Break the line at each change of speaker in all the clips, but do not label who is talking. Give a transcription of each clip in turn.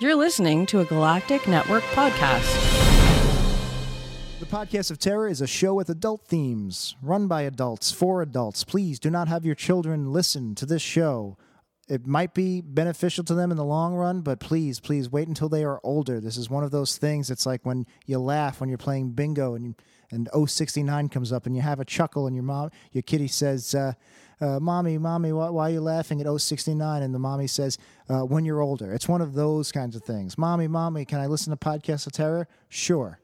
You're listening to a Galactic Network podcast.
The Podcast of Terror is a show with adult themes, run by adults, for adults. Please do not have your children listen to this show. It might be beneficial to them in the long run, but please, please wait until they are older. This is one of those things. It's like when you laugh when you're playing bingo and and 069 comes up and you have a chuckle and your mom, your kitty says, uh, uh, "Mommy, mommy, why, why are you laughing at 069?" And the mommy says, uh, "When you're older." It's one of those kinds of things. Mommy, mommy, can I listen to Podcast of Terror? Sure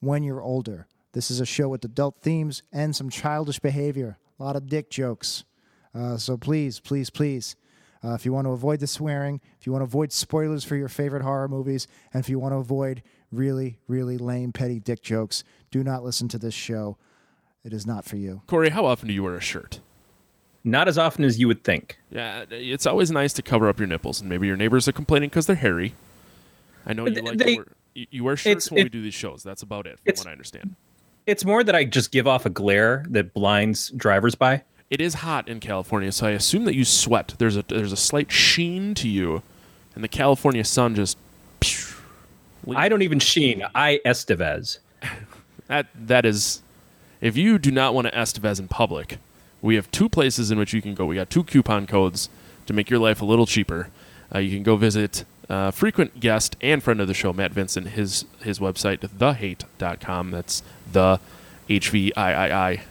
when you're older. This is a show with adult themes and some childish behavior, a lot of dick jokes. Uh, so please, please, please, uh, if you want to avoid the swearing, if you want to avoid spoilers for your favorite horror movies, and if you want to avoid really, really lame, petty dick jokes, do not listen to this show. It is not for you.
Corey, how often do you wear a shirt?
Not as often as you would think.
Yeah, it's always nice to cover up your nipples, and maybe your neighbors are complaining because they're hairy. I know you
They-
like
they-
wear, you, wear shirts when we do these shows. That's about it, from what I understand.
It's more that I just give off a glare that blinds drivers by.
It is hot in California, so I assume that you sweat. There's a there's a slight sheen to you, and the California sun just.
I don't even sheen. I Estevez.
That that is, if you do not want to Estevez in public, we have two places in which you can go. We got two coupon codes to make your life a little cheaper. Uh, you can go visit uh, frequent guest and friend of the show Matt Vincent his his website thehate.com. That's the h v i i.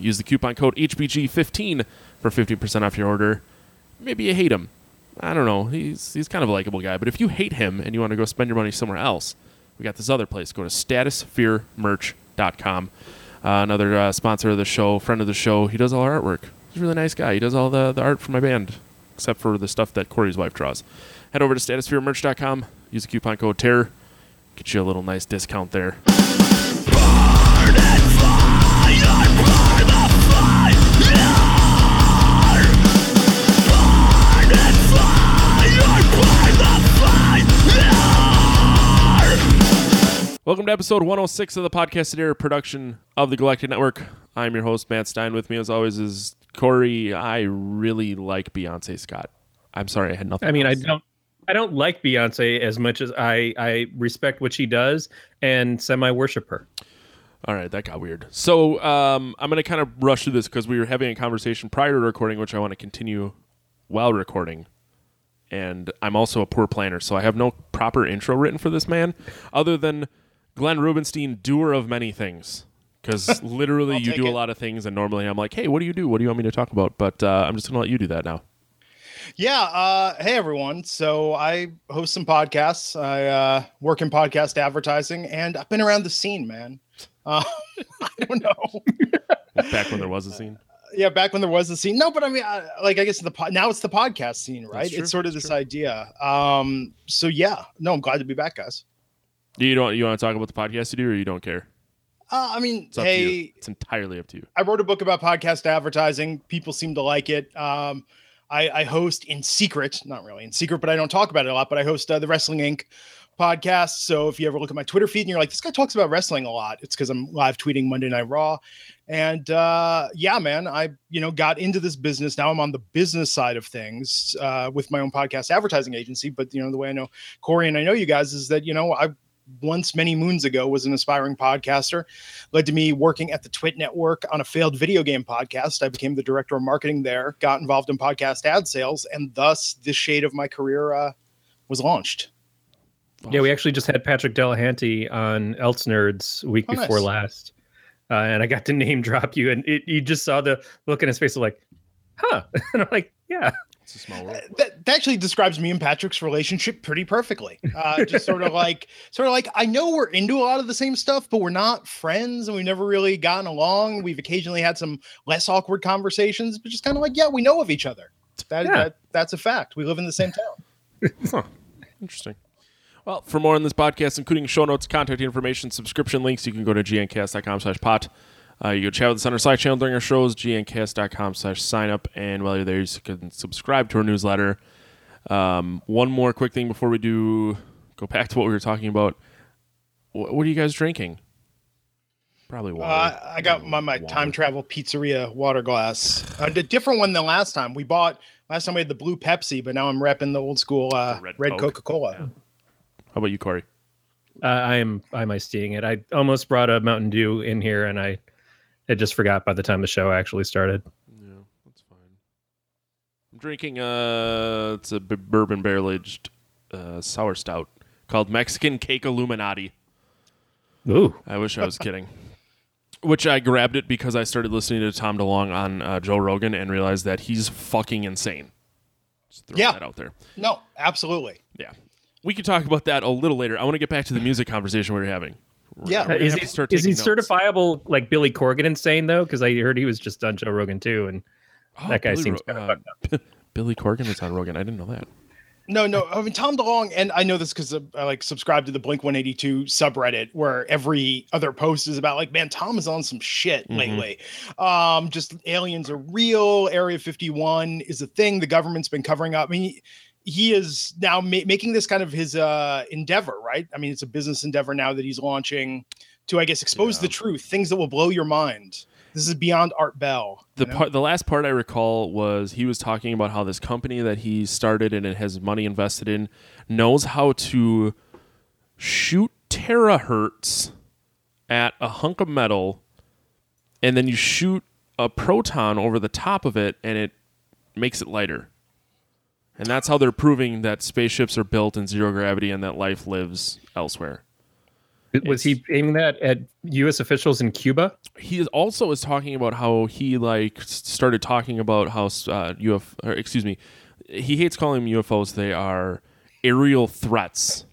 Use the coupon code HBG15 for 50% off your order. Maybe you hate him. I don't know. He's he's kind of a likable guy, but if you hate him and you want to go spend your money somewhere else, we got this other place. Go to statusfearmerch.com. Uh, another uh, sponsor of the show, friend of the show. He does all our artwork. He's a really nice guy. He does all the, the art for my band, except for the stuff that Corey's wife draws. Head over to statusfearmerch.com. Use the coupon code TERROR. Get you a little nice discount there. Welcome to episode 106 of the Podcast Air production of the Galactic Network. I'm your host, Matt Stein. With me, as always, is Corey. I really like Beyonce Scott. I'm sorry, I had nothing.
I mean, I don't. I don't like Beyonce as much as I I respect what she does and semi worship her.
All right, that got weird. So um, I'm going to kind of rush through this because we were having a conversation prior to recording, which I want to continue while recording. And I'm also a poor planner, so I have no proper intro written for this man, other than Glenn Rubenstein, doer of many things. Because literally, you do a lot of things, and normally I'm like, "Hey, what do you do? What do you want me to talk about?" But uh, I'm just going to let you do that now.
Yeah. Uh, hey, everyone. So I host some podcasts. I uh, work in podcast advertising, and I've been around the scene, man. Uh, I don't know.
Back when there was a scene.
yeah, back when there was a scene. No, but I mean, I, like, I guess the po- now it's the podcast scene, right? It's sort of
that's
this
true.
idea. Um, so yeah, no, I'm glad to be back, guys.
Do you don't you want to talk about the podcast you do, or you don't care?
Uh, I mean,
It's up to you.
hey,
It's entirely up to you.
I wrote a book about podcast advertising. People seem to like it. Um, I, I host in secret, not really in secret, but I don't talk about it a lot. But I host uh, the Wrestling Inc. podcast. So if you ever look at my Twitter feed and you're like, this guy talks about wrestling a lot, it's because I'm live tweeting Monday Night Raw. And uh, yeah, man, I you know got into this business. Now I'm on the business side of things uh, with my own podcast advertising agency. But you know the way I know Corey and I know you guys is that you know I once many moons ago was an aspiring podcaster led to me working at the twit network on a failed video game podcast i became the director of marketing there got involved in podcast ad sales and thus this shade of my career uh, was launched
Yeah, we actually just had Patrick Delahanty on Elts Nerds week
Oh,
before
nice.
last, uh, and I got to name drop you, and it, you just saw the look in his face of like, huh? and I'm like, yeah,
It's a small world.
that, that actually describes me and patrick's relationship pretty perfectly uh, just sort of like sort of like i know we're into a lot of the same stuff but we're not friends and we've never really gotten along we've occasionally had some less awkward conversations but just kind of like yeah we know of each other that,
Yeah.
that that's a fact we live in the same town
Huh. Interesting. Well, for more on this podcast, including show notes, contact information, subscription links, you can go to gncast.com slash pot. Uh, you can chat with us on our Slack channel during our shows, gncast.com slash sign up. And while you're there, you can subscribe to our newsletter. Um, one more quick thing before we do go back to what we were talking about. What, what are you guys drinking? Probably water.
Uh, I got my, my
Water.
time travel pizzeria water glass. A different one than last time. We bought last time we had the blue Pepsi, but now I'm repping the old school uh,
The red
red, Coca Cola.
How about you, Corey?
Uh, I am I'm icing it. I almost brought a Mountain Dew in here, and I I just forgot by the time the show actually started.
Yeah, that's fine. I'm drinking uh it's a b- bourbon barrel aged uh, sour stout called Mexican Cake Illuminati.
Ooh,
I wish I was kidding. Which I grabbed it because I started listening to Tom DeLonge on uh, Joe Rogan and realized that he's fucking insane. Just throwing
Yeah.
that out there.
No, absolutely.
Yeah. We can talk about that a little later. I want to get back to the music conversation we were having.
Yeah.
We're
is
have
he
to start
is he
notes.
certifiable like Billy Corgan insane though? Because I heard he was just on Joe Rogan too, and
Oh,
that guy
Billy
seems
Ro-
kinda
uh, Billy Corgan was on Rogan. I didn't know that.
No, no. I mean, Tom DeLonge, and I know this because I like subscribe to the Blink 182 subreddit where every other post is about like, man, Tom is on some shit
Mhm.
lately. Um, just aliens are real. Area 51 is a thing the government's been covering up. I mean, he, is now ma- making this kind of his uh, endeavor, right? I mean, it's a business endeavor now that he's launching to, I guess, expose
Yeah.
the truth, things that will blow your mind. This is beyond Art Bell.
The
you know?
part, the last part I recall was he was talking about how this company that he started and it has money invested in knows how to shoot terahertz at a hunk of metal, and then you shoot a proton over the top of it, and it makes it lighter. And that's how they're proving that spaceships are built in zero gravity and that life lives elsewhere.
was he aiming that at U.S. officials in Cuba?
he is also is talking about how he like started talking about how uh, UF or excuse me, he hates calling them UFOs. They are aerial threats.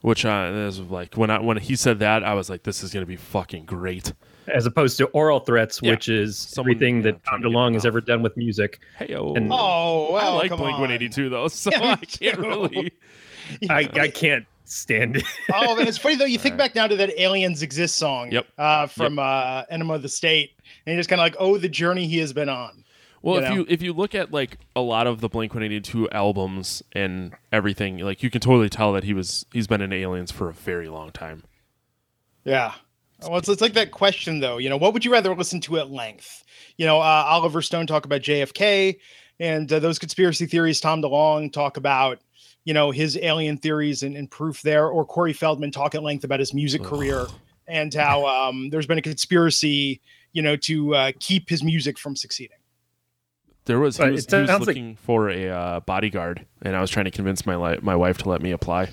Which uh, is like when I when he said that, I was like, "This is gonna be fucking great."
As opposed to oral threats,
Yeah.
which is
Someone-
everything
yeah,
that
trying
Tom
to DeLonge
has ever done with music.
Hey,
And-
Oh, well,
I like Blink. One Eighty Two though, so
Yeah,
I can't
too.
really.
I, I can't stand it.
oh, man, it's funny though. You think
Alright.
back now to that "Aliens Exist" song,
Yep.
uh, from uh, Enema of the State, and you're just kind of like, oh, the journey he has been on.
Well,
you
if
know?
you if you look at like a lot of the Blink One Eighty Two albums and everything, like you can totally tell that he was he's been in Aliens for a very long time.
Yeah. Well, it's, it's like that question though. You know, what would you rather listen to at length? You know, uh, Oliver Stone talk about JFK and uh, those conspiracy theories. Tom DeLonge talk about you know his alien theories and, and proof there, or Corey Feldman talk at length about his music
Ugh.
career and how um, there's been a conspiracy, you know, to uh, keep his music from succeeding.
There was he was,
it
he was
sounds like-
looking for a uh, bodyguard, and I was trying to convince my li- my wife to let me apply.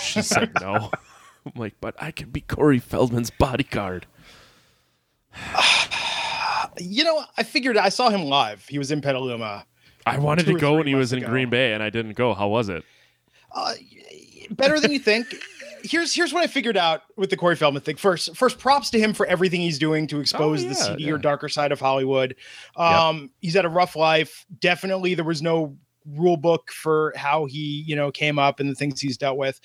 She said no. I'm like, but I can be Corey Feldman's bodyguard.
You know, I figured I saw him live. He was in Petaluma.
I wanted to go when he was in
ago.
Green Bay, and I didn't go. How was it?
Uh, better than you think. Here's here's what I figured out with the Corey Feldman thing. First, first props to him for everything he's doing to expose
Oh,
the
yeah,
seedier,
yeah.
darker side of Hollywood. Um, he's had a rough life. Definitely, there was no rule book for how he you know came up and the things he's dealt with.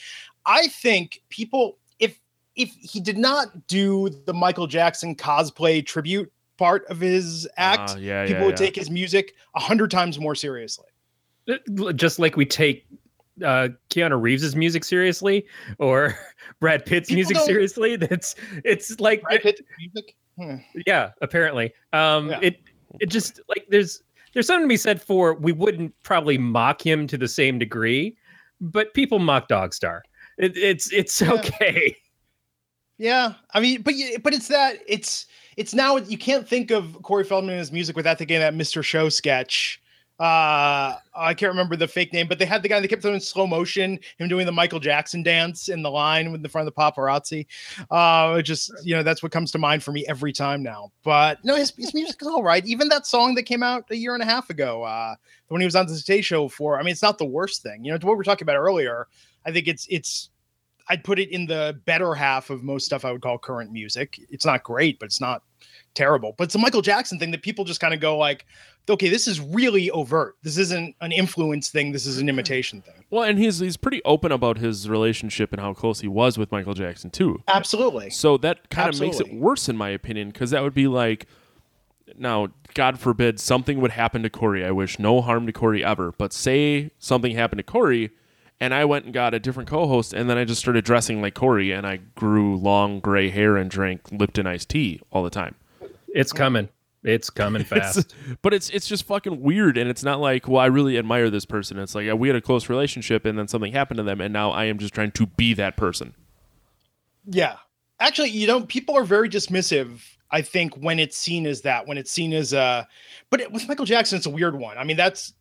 I think people, if if he did not do the Michael Jackson cosplay tribute part of his act,
Ah, yeah,
people
yeah,
would
yeah.
take his music a hundred times more seriously.
Just like we take uh, Keanu Reeves's music seriously or Brad Pitt's
People
music seriously. That's it's like
Brad Pitt music. Hmm.
yeah, apparently. Um,
Yeah.
it it just like there's there's something to be said for we wouldn't probably mock him to the same degree, but people mock Dogstar. It, it's it's
Yeah.
okay.
Yeah, I mean, but but it's that it's it's now you can't think of Corey Feldman and his music without thinking of that Mr. Show sketch. Uh, I can't remember the fake name, but they had the guy that kept doing slow motion, him doing the Michael Jackson dance in the line with the front of the paparazzi. Uh, just you know that's what comes to mind for me every time now. But no, his, his music is all right. Even that song that came out a year and a half ago, uh, when he was on the Today Show for, I mean, it's not the worst thing. You know, to what we were talking about earlier. I think it's it's I'd put it in the better half of most stuff I would call current music. It's not great, but it's not terrible. But it's a Michael Jackson thing that people just kind of go like, okay, this is really overt. This isn't an influence thing. This is an imitation thing.
Well, and he's he's pretty open about his relationship and how close he was with Michael Jackson too.
Absolutely.
So that kind of makes it worse, in my opinion, because that would be like, now, God forbid, something would happen to Corey. I wish no harm to Corey ever. But say something happened to Corey, and I went and got a different co-host, and then I just started dressing like Corey, and I grew long gray hair and drank Lipton iced tea all the time.
It's coming. It's coming
It's-
fast.
but it's it's just fucking weird, and it's not like, well, I really admire this person. It's like yeah, we had a close relationship, and then something happened to them, and now I am just trying to be that person.
Yeah. Actually, you know, people are very dismissive, I think, when it's seen as that, when it's seen as uh but it, with Michael Jackson, it's a weird one. I mean, that's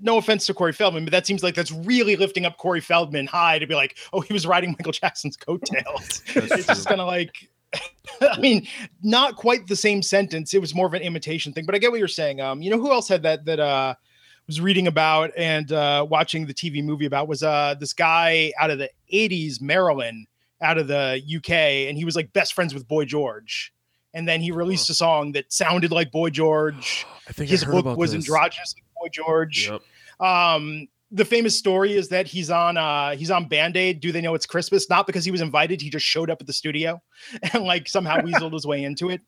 no offense to Corey Feldman, but that seems like that's really lifting up Corey Feldman high to be like, oh, he was riding Michael Jackson's coattails. it's just kind of like I mean, not quite the same sentence. It was more of an imitation thing, but I get what you're saying. Um, you know who else had that that uh was reading about and uh watching the TV movie about was uh this guy out of the 80s, Marilyn out of the UK, and he was like best friends with Boy George. And then he released a song that sounded like Boy George.
I think
His
I about
was
this.
androgynous Boy George.
Yep.
Um, the famous story is that he's on uh he's on Band-Aid. Do they know it's Christmas? Not because he was invited, he just showed up at the studio and like somehow weaseled his way into it.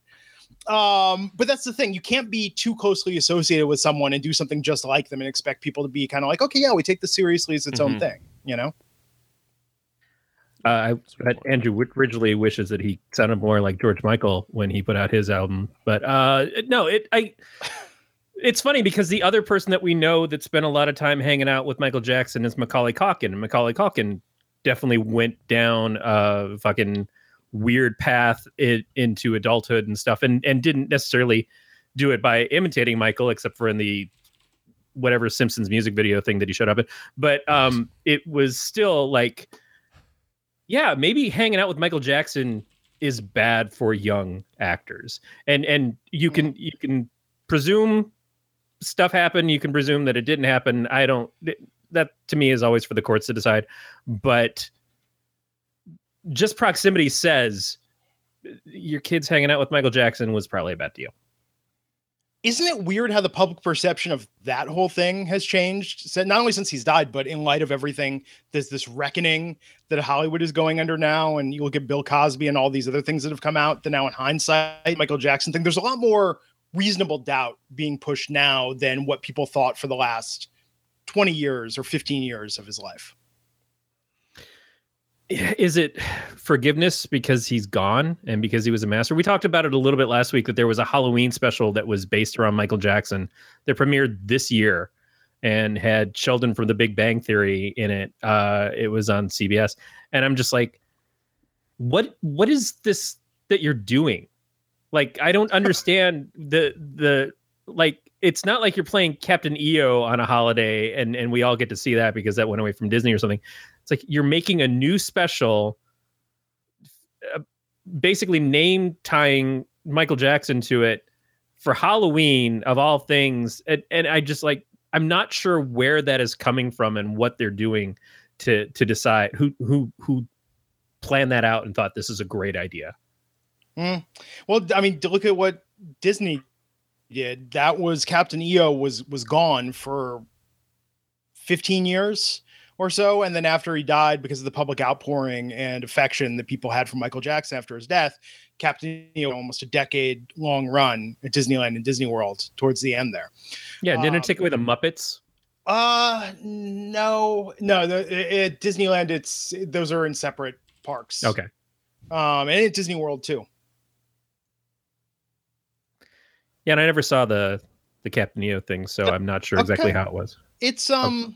Um, but that's the thing, you can't be too closely associated with someone and do something just like them and expect people to be kind of like, okay, yeah, we take this seriously as its own
Mhm.
thing, you know?
Uh, I, but Andrew Wi- Ridgely wishes that he sounded more like George Michael when he put out his album. But uh, no, it I. It's funny because the other person that we know that spent a lot of time hanging out with Michael Jackson is Macaulay Culkin, and Macaulay Culkin definitely went down a fucking weird path i into adulthood and stuff, and and didn't necessarily do it by imitating Michael, except for in the whatever Simpsons music video thing that he showed up in. But um, it was still like yeah, maybe hanging out with Michael Jackson is bad for young actors. And and you can you can presume stuff happened, you can presume that it didn't happen. I don't that to me is always for the courts to decide. But just proximity says uh, your kids hanging out with Michael Jackson was probably a bad deal.
Isn't it weird how the public perception of that whole thing has changed? Not only since he's died, but in light of everything, there's this reckoning that Hollywood is going under now. And you look at Bill Cosby and all these other things that have come out. That now, in hindsight, Michael Jackson thing, there's a lot more reasonable doubt being pushed now than what people thought for the last 20 years or 15 years of his life.
is it forgiveness because he's gone and because he was a master? We talked about it a little bit last week that there was a Halloween special that was based around Michael Jackson that premiered this year and had Sheldon from The Big Bang Theory in it. Uh, it was on CBS, and I'm just like, what? What is this that you're doing? Like, I don't understand the the like. It's not like you're playing Captain EO on a holiday, and and we all get to see that because that went away from Disney or something. It's like you're making a new special, uh, basically name tying Michael Jackson to it for Halloween of all things, and, and I just like I'm not sure where that is coming from and what they're doing to to decide who who who planned that out and thought this is a great idea.
Mm. Well, I mean, look at what Disney did. That was Captain EO was was gone for 15 years or so, and then after he died, because of the public outpouring and affection that people had for Michael Jackson after his death, Captain EO almost a decade long run at Disneyland and Disney World towards the end there.
Yeah, didn't
Um,
it take away the Muppets?
Uh no, no. The, at Disneyland, it's those are in separate parks.
Okay.
Um, and at Disney World too.
Yeah, and I never saw the the Captain EO thing, so I'm not sure exactly
Okay.
how it was.
It's um,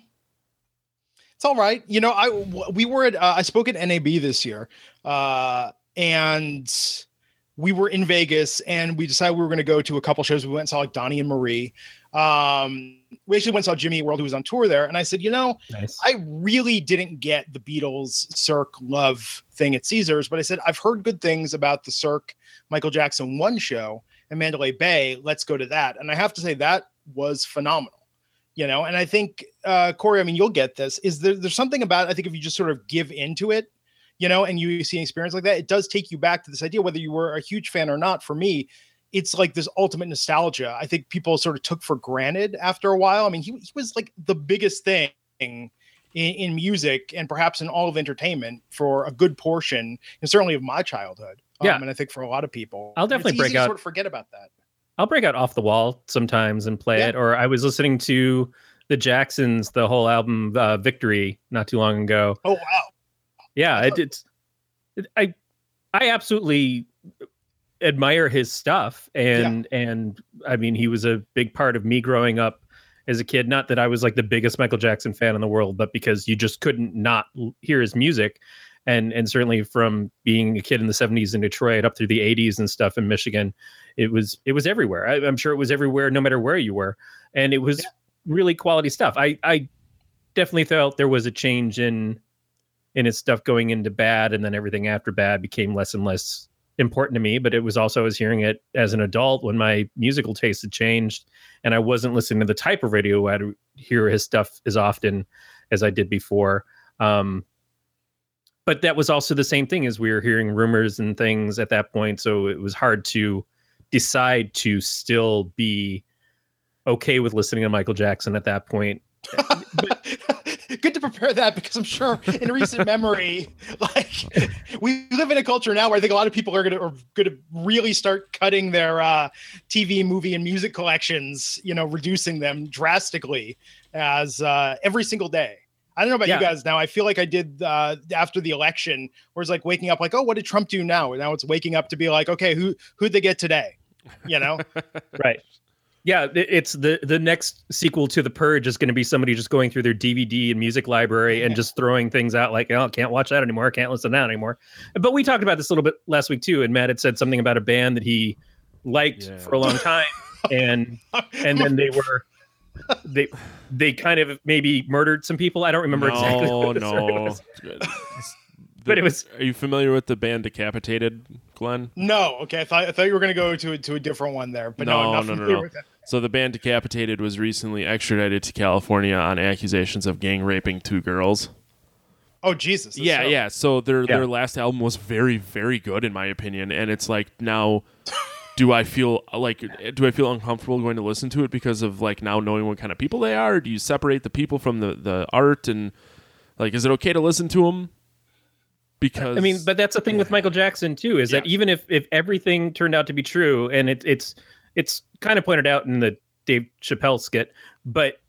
it's all right. You know, I we were at uh, I spoke at NAB this year, uh, and we were in Vegas, and we decided we were going to go to a couple shows. We went and saw like Donnie and Marie. Um, we actually went and saw Jimmy World, who was on tour there, and I said, you know,
Nice.
I really didn't get the Beatles Cirque love thing at Caesars, but I said I've heard good things about the Cirque Michael Jackson one show in Mandalay Bay. Let's go to that. And I have to say that was phenomenal. You know, and I think uh Corey, I mean, you'll get this. Is there there's something about I think if you just sort of give into it, you know, and you see an experience like that, it does take you back to this idea, whether you were a huge fan or not. For me, it's like this ultimate nostalgia. I think people sort of took for granted after a while. I mean, he, he was like the biggest thing in, in music and perhaps in all of entertainment for a good portion, and certainly of my childhood.
Yeah.
Um, and I think for a lot of people,
I'll definitely break out-
Sort of forget about that.
I'll break out off the wall sometimes and play
Yeah.
it. Or I was listening to the Jacksons, the whole album uh, Victory, not too long ago.
Oh wow!
Yeah, it, it's it, I I absolutely admire his stuff and and I mean he was a big part of me growing up as a kid not that I was like the biggest Michael Jackson fan in the world but because you just couldn't not hear his music and and certainly from being a kid in the 70s in Detroit up through the 80s and stuff in Michigan it was it was everywhere. I, I'm sure it was everywhere no matter where you were. And it was really quality stuff. I I definitely felt there was a change in in his stuff going into bad and then everything after bad became less and less important to me. But it was also I was hearing it as an adult when my musical taste had changed and I wasn't listening to the type of radio I'd hear his stuff as often as I did before. Um but that was also the same thing as we were hearing rumors and things at that point so it was hard to decide to still be okay with listening to Michael Jackson at that point
Good to prepare that because I'm sure in recent memory, like we live in a culture now where I think a lot of people are gonna are gonna really start cutting their uh, TV, movie, and music collections. You know, reducing them drastically as uh, every single day. I don't know about
Yeah.
you guys now. I feel like I did uh, after the election, where it's like waking up like, oh, what did Trump do now? And now it's waking up to be like, okay, who who'd they get today? You know,
right yeah it's the the next sequel to the purge is going to be somebody just going through their dvd and music library and just throwing things out like oh can't watch that anymore can't listen to that anymore but we talked about this a little bit last week too and matt had said something about a band that he liked
Yeah.
for a long time and and then they were they they kind of maybe murdered some people i don't remember
no,
exactly what
no.
was.
The-
But it was-
Are you familiar with the band Decapitated, Glenn?
no, okay. I thought I thought you were gonna go to to a different one there, but no,
No, no, no, no. So the band Decapitated was recently extradited to California on accusations of gang raping two girls.
Oh Jesus!
yeah,
so-
yeah. So their
Yeah.
their last album was very, very good in my opinion, and it's like now, do I feel uh, like do I feel uncomfortable going to listen to it because of like now knowing what kind of people they are? do you separate the people from the the art and like is it okay to listen to them? Because
I mean, but that's the thing with Michael Jackson too, is that even if if everything turned out to be true, and it, it's it's kind of pointed out in the Dave Chappelle skit, but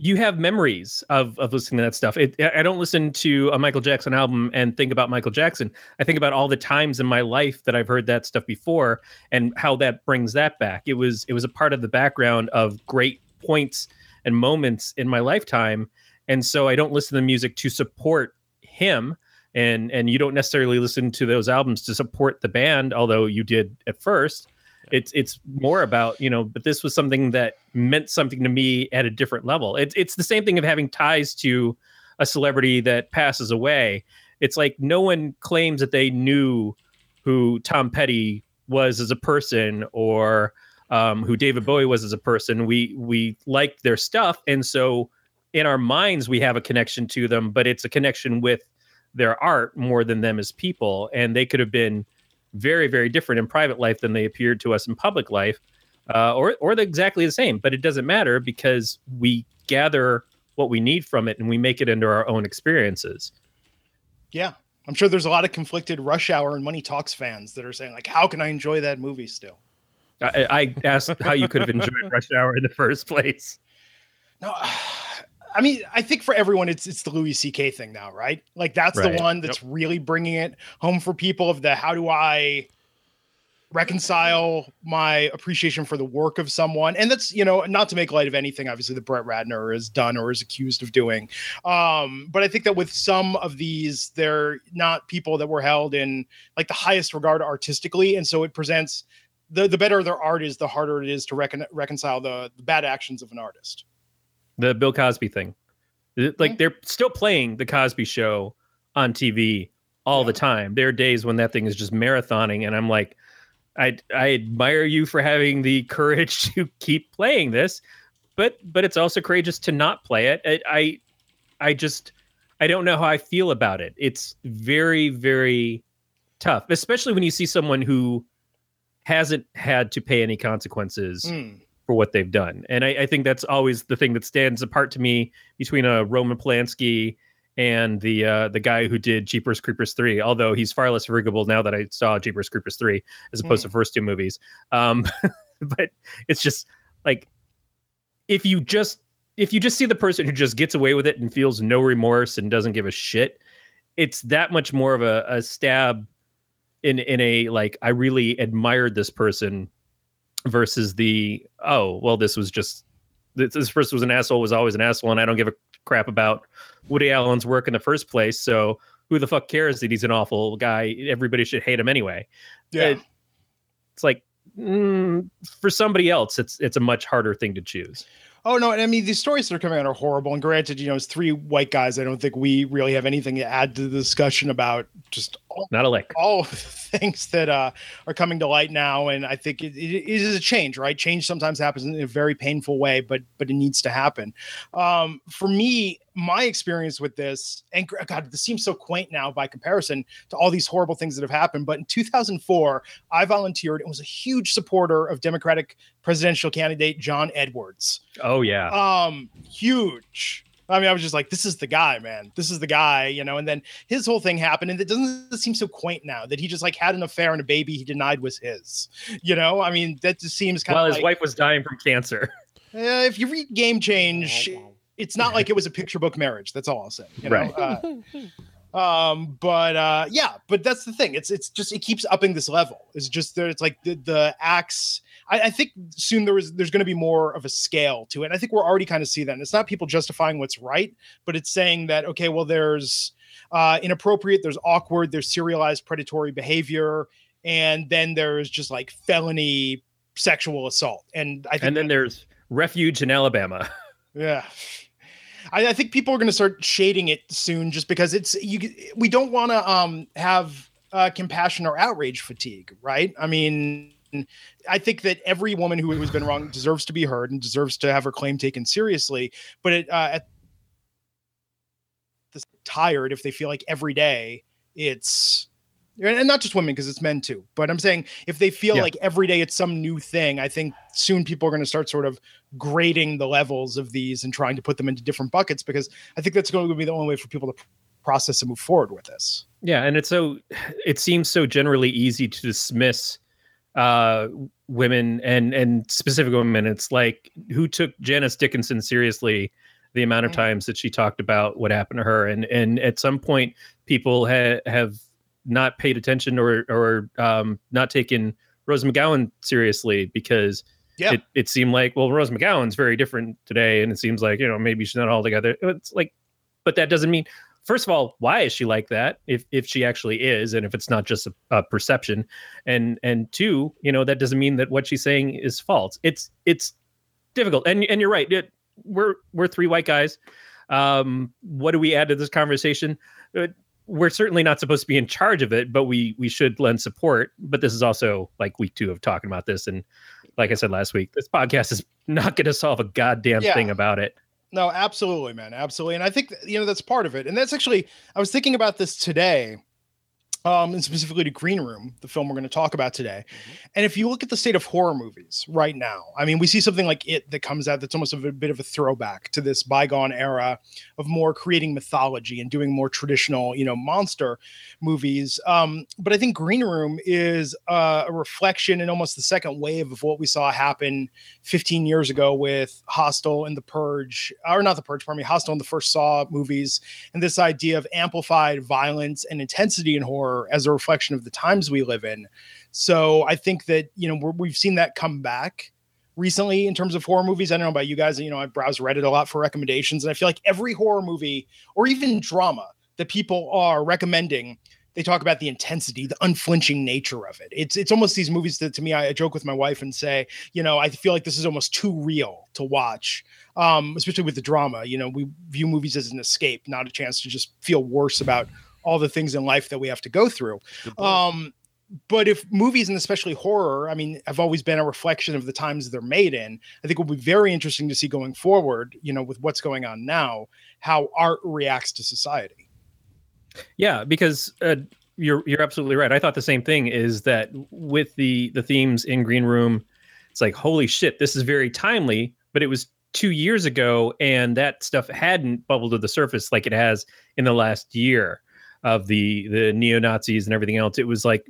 you have memories of of listening to that stuff. It, I don't listen to a Michael Jackson album and think about Michael Jackson. I think about all the times in my life that I've heard that stuff before and how that brings that back. It was it was a part of the background of great points and moments in my lifetime, and so I don't listen to the music to support him and and you don't necessarily listen to those albums to support the band although you did at first it's it's more about you know but this was something that meant something to me at a different level. It's it's the same thing of having ties to a celebrity that passes away. It's like no one claims that they knew who Tom Petty was as a person or um, who David Bowie was as a person. We we liked their stuff. And so in our minds we have a connection to them but it's a connection with their art more than them as people. And they could have been very very different in private life than they appeared to us in public life uh, or or exactly the same but it doesn't matter because we gather what we need from it and we make it into our own experiences
Yeah. I'm sure there's a lot of conflicted Rush Hour and Money Talks fans that are saying, like, how can I enjoy that movie still?
I, I asked how you could have enjoyed rush hour in the first place
No, I mean, I think for everyone, it's it's the Louis C.K. thing now, right? Like that's
Right.
the one that's really bringing it home for people of the how do I reconcile my appreciation for the work of someone and that's you know not to make light of anything obviously that brett ratner has done or is accused of doing um but i think that with some of these they're not people that were held in like the highest regard artistically and so it presents the the better their art is the harder it is to recon- reconcile the, the bad actions of an artist
the bill cosby thing. It- like
Mhm.
they're still playing the cosby show on tv all the time. There are days when that thing is just marathoning and i'm like i i admire you for having the courage to keep playing this but but it's also courageous to not play it. I i, I just i don't know how i feel about it. It's very very tough especially when you see someone who hasn't had to pay any consequences
Mm.
For what they've done. And I, I think that's always the thing that stands apart to me between a Roman Polanski and the uh, the guy who did Jeepers Creepers three. Although he's far less forgivable now that I saw Jeepers Creepers three as opposed to the first two movies. Um, but it's just like if you just if you just see the person who just gets away with it and feels no remorse and doesn't give a shit, it's that much more of a, a stab in in a like I really admired this person versus the oh well this was just this, this person was an asshole was always an asshole and I don't give a crap about Woody Allen's work in the first place so who the fuck cares that he's an awful guy? Everybody should hate him anyway.
Yeah.
It- it's like mm, for somebody else it's it's a much harder thing to choose
Oh no, I mean these stories that are coming out are horrible. And granted, you know, it's three white guys. I don't think we really have anything to add to the discussion about just all,
not a lick
all things that uh, are coming to light now. And I think it, it is a change, right? Change sometimes happens in a very painful way, but but it needs to happen. Um, for me, my experience with this, and God, this seems so quaint now by comparison to all these horrible things that have happened. But in 2004, I volunteered and was a huge supporter of Democratic presidential candidate John Edwards.
Oh yeah.
Um huge. I mean i was just like this is the guy man. This is the guy you know and then his whole thing happened and it doesn't seem so quaint now that he just like had an affair and a baby he denied was his you know? I mean that just seems kind
while
of
his
like
wife was dying from cancer.
Uh, if you read game change it's not like it was a picture book marriage that's all i'll say you know?
Right.
uh, um but uh yeah but that's the thing it's it's just it keeps upping this level it's just that it's like the the acts I, I think soon there is there's going to be more of a scale to it i think we're already kind of see that and it's not people justifying what's right but it's saying that okay well there's uh inappropriate there's awkward there's serialized predatory behavior and then there's just like felony sexual assault and i think
and then there's refuge in alabama
yeah. I, I think people are going to start shading it soon just because it's you we don't want to um have uh, compassion or outrage fatigue, right? I mean, I think that every woman who has been wrong deserves to be heard and deserves to have her claim taken seriously. But it, uh, at the tired if they feel like every day it's and not just women because it's men too. But I'm saying if they feel
Yeah.
like every day it's some new thing, I think soon people are going to start sort of grading the levels of these and trying to put them into different buckets because I think that's going to be the only way for people to process and move forward with this.
Yeah, and it's so it seems so generally easy to dismiss uh women and and specific women. It's like who took Janice Dickinson seriously the amount of
Mhm.
times that she talked about what happened to her and and at some point people ha- have not paid attention or or um not taken Rose McGowan seriously because
Yeah.
it, it seemed like well Rose McGowan's very different today and it seems like you know maybe she's not all together. It's like but that doesn't mean first of all why is she like that if if she actually is and if it's not just a, a perception? And and two you know that doesn't mean that what she's saying is false. It's it's difficult. And and you're right. It, we're we're three white guys. Um what do we add to this conversation? Uh, we're certainly not supposed to be in charge of it but we we should lend support but this is also like week two of talking about this and like i said last week this podcast is not going to solve a goddamn
Yeah.
thing about it
No, absolutely, man. Absolutely. And I think, you know, that's part of it. And that's actually, I was thinking about this today, um, and specifically to Green Room, the film we're going to talk about today. And if you look at the state of horror movies right now, I mean, we see something like It that comes out that's almost a bit of a throwback to this bygone era of more creating mythology and doing more traditional, you know, monster movies. Um, but I think Green Room is uh, a reflection and almost the second wave of what we saw happen 15 years ago with Hostel and The Purge, or not The Purge, pardon me, Hostel and the first Saw movies, and this idea of amplified violence and intensity in horror as a reflection of the times we live in. So I think that, you know, we're, we've seen that come back recently in terms of horror movies. I don't know about you guys, you know, I browse Reddit a lot for recommendations, and I feel like every horror movie or even drama that people are recommending they talk about the intensity, the unflinching nature of it. It's it's almost these movies that to me I, I joke with my wife and say, you know, I feel like this is almost too real to watch. Um, especially with the drama. You know, we view movies as an escape, not a chance to just feel worse about all the things in life that we have to go through. Um, but if movies and especially horror, I mean, have always been a reflection of the times they're made in, I think it will be very interesting to see going forward, you know, with what's going on now, how art reacts to society.
Yeah, because uh, you're you're absolutely right. I thought the same thing. Is that with the the themes in Green Room, it's like holy shit, this is very timely. But it was two years ago, and that stuff hadn't bubbled to the surface like it has in the last year of the the neo Nazis and everything else. It was like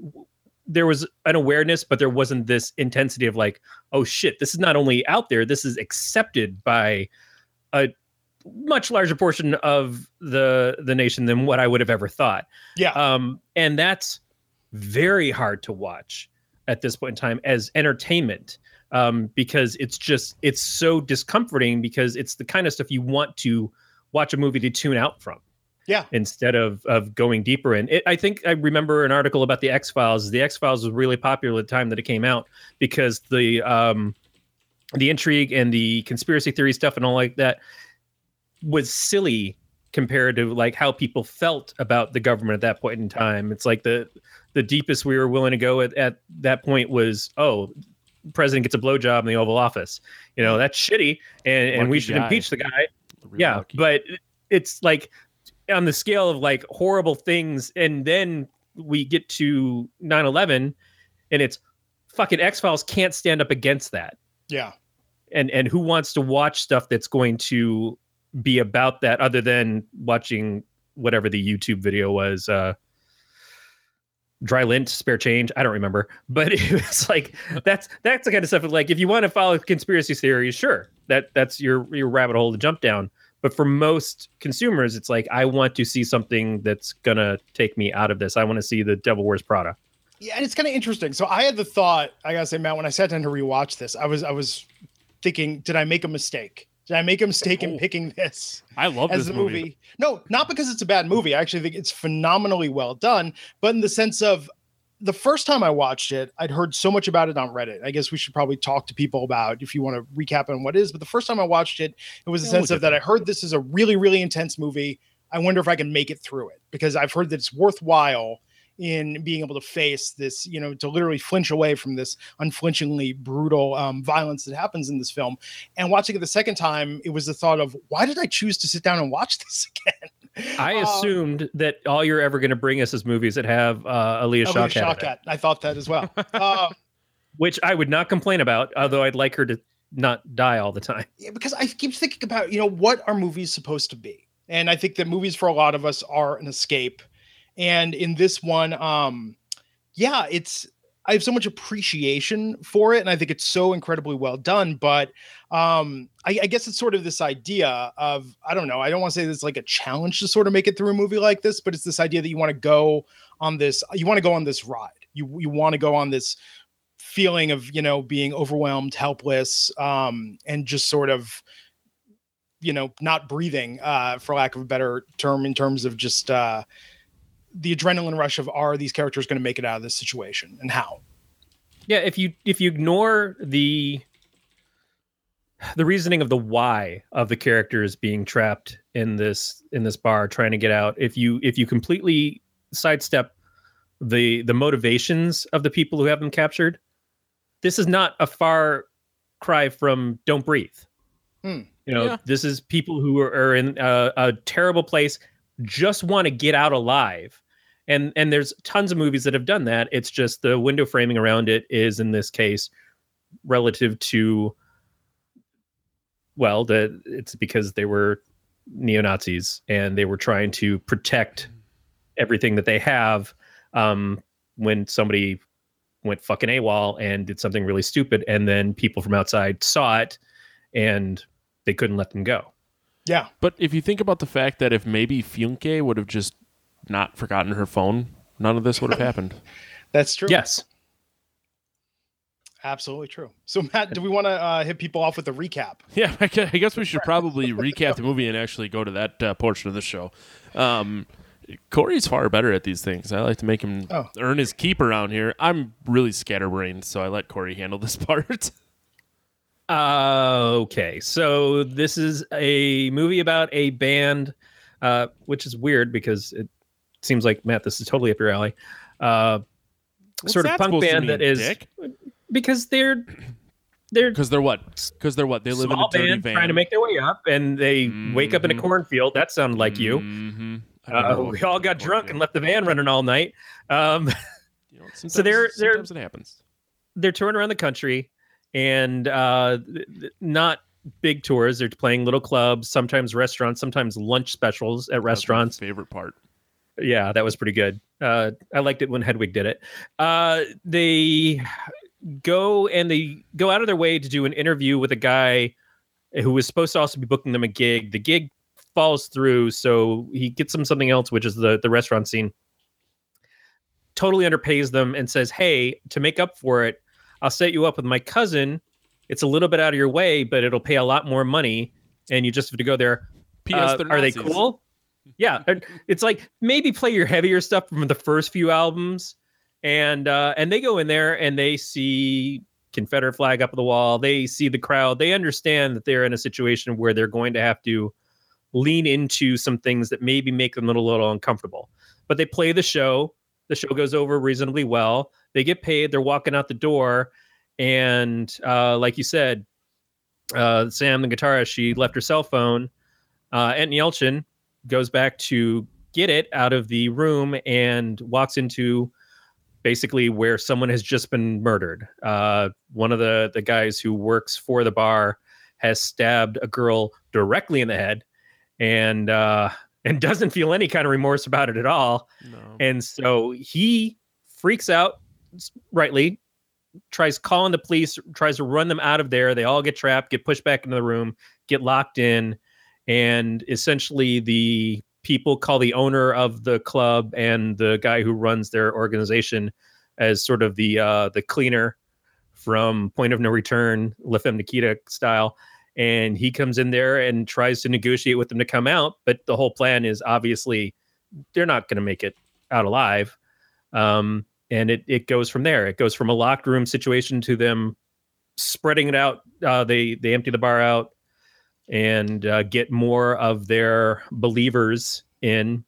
there was an awareness, but there wasn't this intensity of like, oh shit, this is not only out there, this is accepted by a much larger portion of the the nation than what I would have ever thought.
Yeah.
Um, and that's very hard to watch at this point in time as entertainment um, because it's just it's so discomforting because it's the kind of stuff you want to watch a movie to tune out from
Yeah.
instead of of going deeper in it i think i remember an article about the x-files the x-files was really popular at the time that it came out because the um the intrigue and the conspiracy theory stuff and all like that was silly compared to like how people felt about the government at that point in time it's like the the deepest we were willing to go at, at that point was oh president gets a blowjob in the oval office you know that's shitty and, and we should
guy.
impeach the guy
Real
yeah
lucky.
but it's like on the scale of like horrible things and then we get to 9-11 and it's fucking x-files can't stand up against that.
Yeah.
and and who wants to watch stuff that's going to be about that other than watching whatever the youtube video was uh dry lint spare change i don't remember. But it was like that's that's the kind of stuff like if you want to follow conspiracy theories sure that that's your your rabbit hole to jump down but for most consumers it's like i want to see something that's gonna take me out of this i want to see the devil wears prada
Yeah, and it's kind of interesting. So I had the thought, I gotta say, Matt, when I sat down to rewatch this, I was I was thinking, did I make a mistake? Did I make a mistake in
Oh.
picking this
I love
as
this
the movie. No, not because it's a bad movie. I actually think it's phenomenally well done, but in the sense of the first time I watched it, I'd heard so much about it on Reddit. I guess we should probably talk to people about if you want to recap on what it is. But the first time I watched it, it was a sense of that. I heard this is a really, really intense movie. I wonder if I can make it through it because I've heard that it's worthwhile in being able to face this, you know, to literally flinch away from this unflinchingly brutal um, violence that happens in this film. And watching it the second time, it was the thought of why did I choose to sit down and watch this again?
I
Um,
assumed that all you're ever going to bring us is movies that have uh
Alia.
Shawkat.
I thought that as well. Um,
which I would not complain about, although I'd like her to not die all the time.
yeah, because I keep thinking about, you know, what are movies supposed to be? And I think that movies for a lot of us are an escape. And in this one, um, yeah, it's I have so much appreciation for it, and I think it's so incredibly well done. But um, I, I guess it's sort of this idea of I don't know. I don't want to say it's like a challenge to sort of make it through a movie like this, but it's this idea that you want to go on this. You want to go on this ride. You you want to go on this feeling of you know being overwhelmed, helpless, um, and just sort of you know not breathing, uh, for lack of a better term, in terms of just. Uh, the adrenaline rush of are these characters going to make it out of this situation and how
Yeah, if you if you ignore the the reasoning of the why of the characters being trapped in this in this bar trying to get out, if you if you completely sidestep the the motivations of the people who have them captured, this is not a far cry from Don't Breathe.
Hmm.
You know,
Yeah.
this is people who are, are in a, a terrible place, just want to get out alive. And and there's tons of movies that have done that. It's just the window framing around it is in this case relative to well, the it's because they were neo Nazis and they were trying to protect everything that they have um, when somebody went fucking AWOL and did something really stupid, and then people from outside saw it and they couldn't let them go.
yeah
But if you think about the fact that if maybe Funke would have just not forgotten her phone, none of this would have happened.
that's true
Yes.
absolutely true so matt do we want to uh, hit people off with a recap
Yeah, I guess we should probably recap the movie and actually go to that uh, portion of the show. Um, Corey's far better at these things. I like to make him
Oh.
earn his keep around here. I'm really scatterbrained, so I let Corey handle this part.
Uh, okay, so this is a movie about a band, uh, which is weird because it seems like Matt, this is totally up your alley. Uh,
What's
sort of punk band that is
Dick?
because they're they're
Because they're what? Because they're what? They live in a dirty
band
van.
trying to make their way up, and they wake up in a
Mhm.
cornfield. That sounded like you.
Mm-hmm.
Uh, we all got drunk and left the van running all night. Um,
You know,
So they're- they're-
sometimes it happens.
they're touring around the country and uh not big tours they're playing little clubs sometimes restaurants sometimes lunch specials at
That's
restaurants
favorite part.
Yeah that was pretty good uh i liked it when hedwig did it uh they go and they go out of their way to do an interview with a guy who was supposed to also be booking them a gig the gig falls through so he gets them something else which is the the restaurant scene totally underpays them and says, "Hey, to make up for it, I'll set you up with my cousin. It's a little bit out of your way, but it'll pay a lot more money, and you just have to go there."
P.S.
Uh, are they cool? Yeah, it's like maybe play your heavier stuff from the first few albums, and uh, and they go in there and they see Confederate flag up the wall. They see the crowd. They understand that they're in a situation where they're going to have to lean into some things that maybe make them a little, little uncomfortable. But they play the show. The show goes over reasonably well. They get paid. They're walking out the door, and uh, like you said, uh, Sam, the guitarist, she left her cell phone. Uh, Anton Yelchin goes back to get it out of the room and walks into basically where someone has just been murdered. Uh, one of the the guys who works for the bar has stabbed a girl directly in the head, and uh, and doesn't feel any kind of remorse about it at all.
No.
And so he freaks out, rightly, tries calling the police, tries to run them out of there. They all get trapped, get pushed back into the room, get locked in, and essentially the people call the owner of the club and the guy who runs their organization as sort of the uh, the cleaner from Point of No Return, La Nikita style. And he comes in there and tries to negotiate with them to come out, but the whole plan is obviously they're not going to make it out alive. Um, and it it goes from there. It goes from a locked room situation to them spreading it out. Uh, they they empty the bar out and uh, get more of their believers in,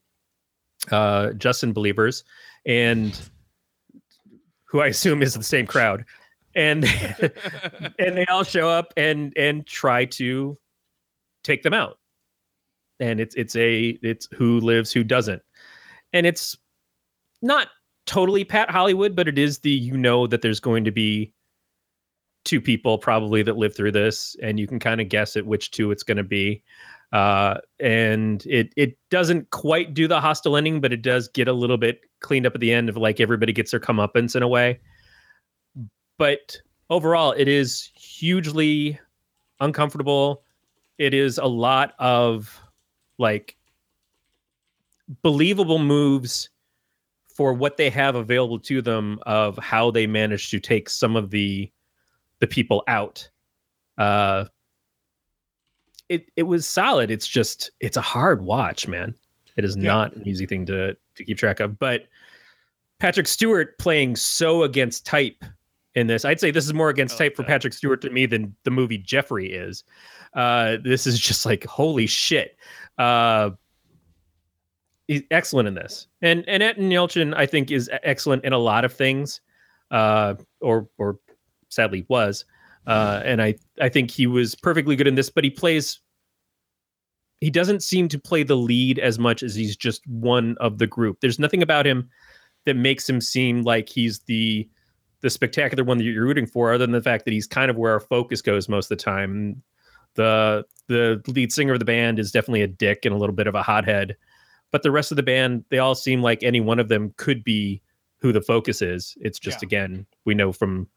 uh, Justin believers, and who I assume is the same crowd, and and they all show up and and try to take them out. And it's it's a it's who lives who doesn't, and it's not totally Pat Hollywood, but it is the you know that there's going to be two people probably that live through this, and you can kind of guess at which two it's going to be. Uh, and it it doesn't quite do the hostile ending, but it does get a little bit cleaned up at the end of like everybody gets their comeuppance in a way. But overall, it is hugely uncomfortable. It is a lot of like believable moves for what they have available to them of how they managed to take some of the the people out. Uh it it was solid. It's just it's a hard watch, man. It is
Yeah.
not an easy thing to to keep track of. But Patrick Stewart playing so against type in this. I'd say this is more against
like
type for
that.
Patrick Stewart to me than the movie Jeffrey is. Uh this is just like holy shit. Uh he's excellent in this. And and Anton Yelchin, I think, is excellent in a lot of things. Uh or or sadly was. Uh and I I think he was perfectly good in this, but he plays he doesn't seem to play the lead as much as he's just one of the group. There's nothing about him that makes him seem like he's the the spectacular one that you're rooting for, other than the fact that he's kind of where our focus goes most of the time. The the lead singer of the band is definitely a dick and a little bit of a hothead, but the rest of the band, they all seem like any one of them could be who the focus is. It's just
Yeah.
again, we know from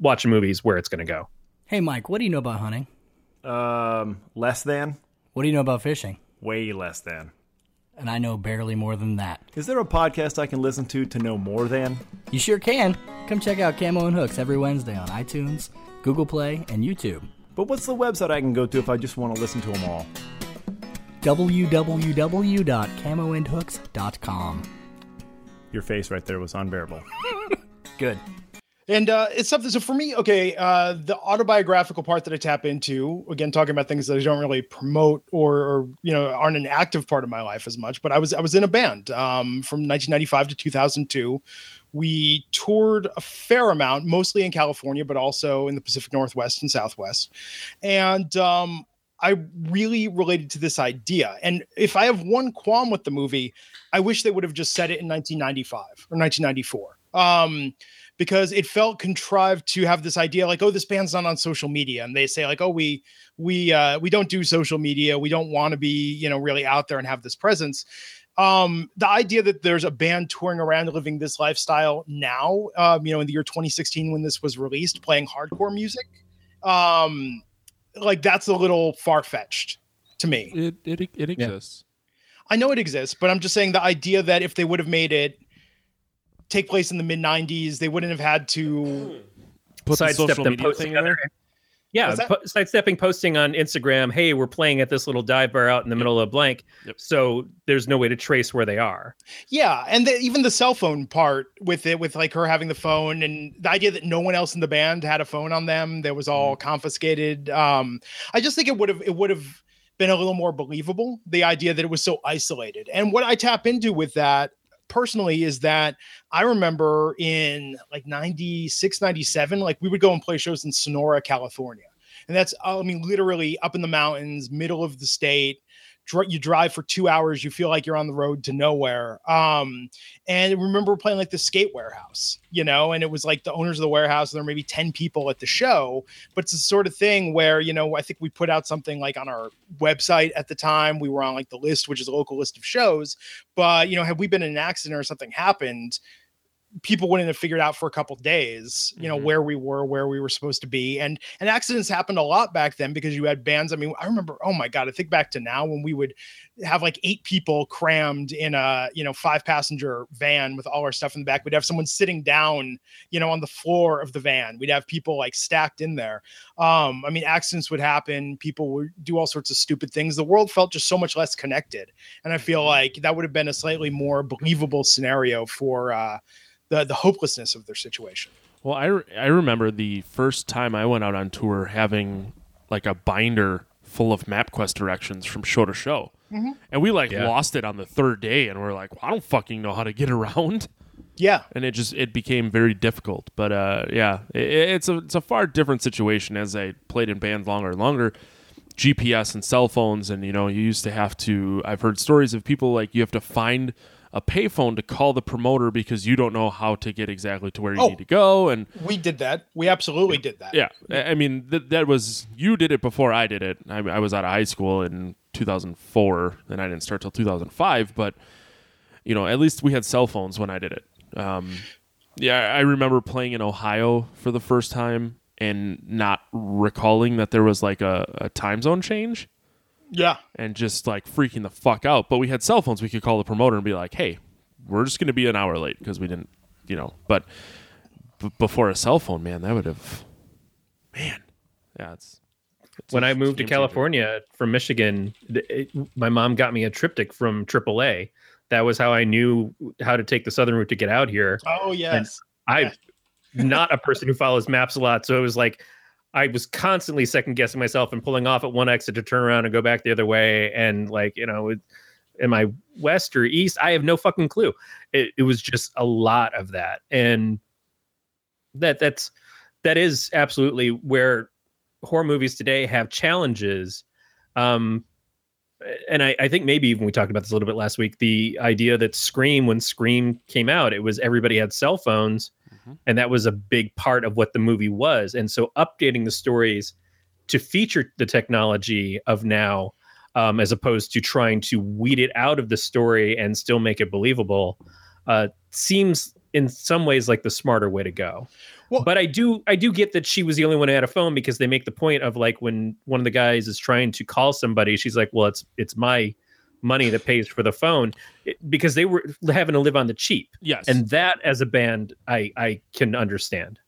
watching movies where it's going to go.
Hey, Mike, what do you know about hunting?
Um, less than,
What do you know about fishing?
way less than.
And I know barely more than that.
Is there a podcast I can listen to to know more than?
You sure can. Come check out Camo and Hooks every Wednesday on iTunes, Google Play, and YouTube.
But what's the website I can go to if I just want to listen to them all?
www.camoandhooks.com.
Your face right there was unbearable.
Good.
And uh, it's something. So for me, okay, uh, the autobiographical part that I tap into, again, talking about things that I don't really promote or, or you know aren't an active part of my life as much. But I was I was in a band um, from 1995 to 2002. We toured a fair amount, mostly in California, but also in the Pacific Northwest and Southwest. And um, I really related to this idea. And if I have one qualm with the movie, I wish they would have just said it in 1995 or 1994. Um, because it felt contrived to have this idea like oh this band's not on social media and they say like oh we we uh we don't do social media. We don't want to be you know really out there and have this presence. Um the idea that there's a band touring around living this lifestyle now um you know in the year 2016 when this was released playing hardcore music um like that's a little far-fetched to me.
It it it exists.
I know it exists, but I'm just saying the idea that if they would have made it take place in the mid 90s. They wouldn't have had to
Put the
sidestep
social
them
media
posting
thing in there.
Yeah,
What's that?
po- sidestepping posting on Instagram. Hey, we're playing at this little dive bar out in the middle of blank.
Yep.
So there's no way to trace where they are.
Yeah, and the, even the cell phone part with it, with like her having the phone, and the idea that no one else in the band had a phone on them, that was all confiscated. Um, I just think it would have it would have been a little more believable. The idea that it was so isolated, and what I tap into with that personally is that I remember in like 96, 97, like we would go and play shows in Sonora, California. And that's, I mean, literally up in the mountains, middle of the state. You drive for two hours, you feel like you're on the road to nowhere. Um, and remember playing like the skate warehouse, you know, and it was like the owners of the warehouse, there were maybe 10 people at the show. But it's the sort of thing where, you know, I think we put out something like on our website at the time. We were on like the list, which is a local list of shows. But, you know, had we been in an accident or something happened, people wouldn't have figured out for a couple days you know
Mhm.
where we were where we were supposed to be. And and accidents happened a lot back then because you had bands. I mean i remember oh my god i think back to now when we would have like eight people crammed in a you know five passenger van with all our stuff in the back. We'd have someone sitting down you know on the floor of the van. We'd have people like stacked in there. Um i mean accidents would happen. People would do all sorts of stupid things. The world felt just so much less connected. And i feel like that would have been a slightly more believable scenario for uh the the hopelessness of their situation.
Well, I, re- I remember the first time I went out on tour having like a binder full of MapQuest directions from show to show. And we like
Yeah.
lost it on the third day and we're like, well, I don't fucking know how to get around.
Yeah,
And it just it became very difficult. But uh, yeah, it, it's a it's a far different situation as I played in bands longer and longer. GPS and cell phones, and you know, you used to have to. I've heard stories of people like you have to find a payphone to call the promoter because you don't know how to get exactly to where you
Oh.
need to go, and
we did that. We absolutely did that.
yeah, I I mean th- that was you did it before I did it. I, I was out of high school in 2004, and I didn't start till 2005. But you know, at least we had cell phones when I did it. Um, yeah, I remember playing in Ohio for the first time and not recalling that there was like a, a time zone change
yeah.
and just like freaking the fuck out. But we had cell phones; we could call the promoter and be like, "Hey, we're just going to be an hour late because we didn't, you know." But b- before a cell phone, man, that would have, man, yeah, it's. it's
when
a
I moved to
game changer.
California from Michigan, th- it, my mom got me a TripTik from AAA. That was how I knew how to take the southern route to get out here.
Oh yes.
I'm not a person who follows maps a lot, so it was like I was constantly second guessing myself and pulling off at one exit to turn around and go back the other way. And like you know, am I west or east? I have no fucking clue. It, it was just a lot of that, and that that's that is absolutely where horror movies today have challenges. Um, and I, I think maybe even we talked about this a little bit last week. The idea that Scream, when Scream came out, it was everybody had cell phones,
Mhm.
and that was a big part of what the movie was. And so, updating the stories to feature the technology of now, um, as opposed to trying to weed it out of the story and still make it believable, uh, seems in some ways like the smarter way to go.
Well-
but I do I do get that she was the only one who had a phone because they make the point of like when one of the guys is trying to call somebody, she's like, "Well, it's it's my money that pays for the phone," because they were having to live on the cheap,
Yes,
and that as a band, I I can understand.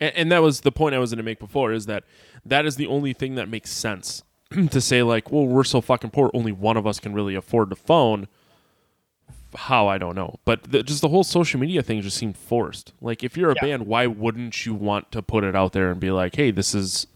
and, and that was the point I was going to make before is that that is the only thing that makes sense to say like, well, we're so fucking poor, only one of us can really afford the phone. How I don't know, but the, just the whole social media thing just seemed forced. Like, if you're a
Yeah.
band, why wouldn't you want to put it out there and be like, hey, this is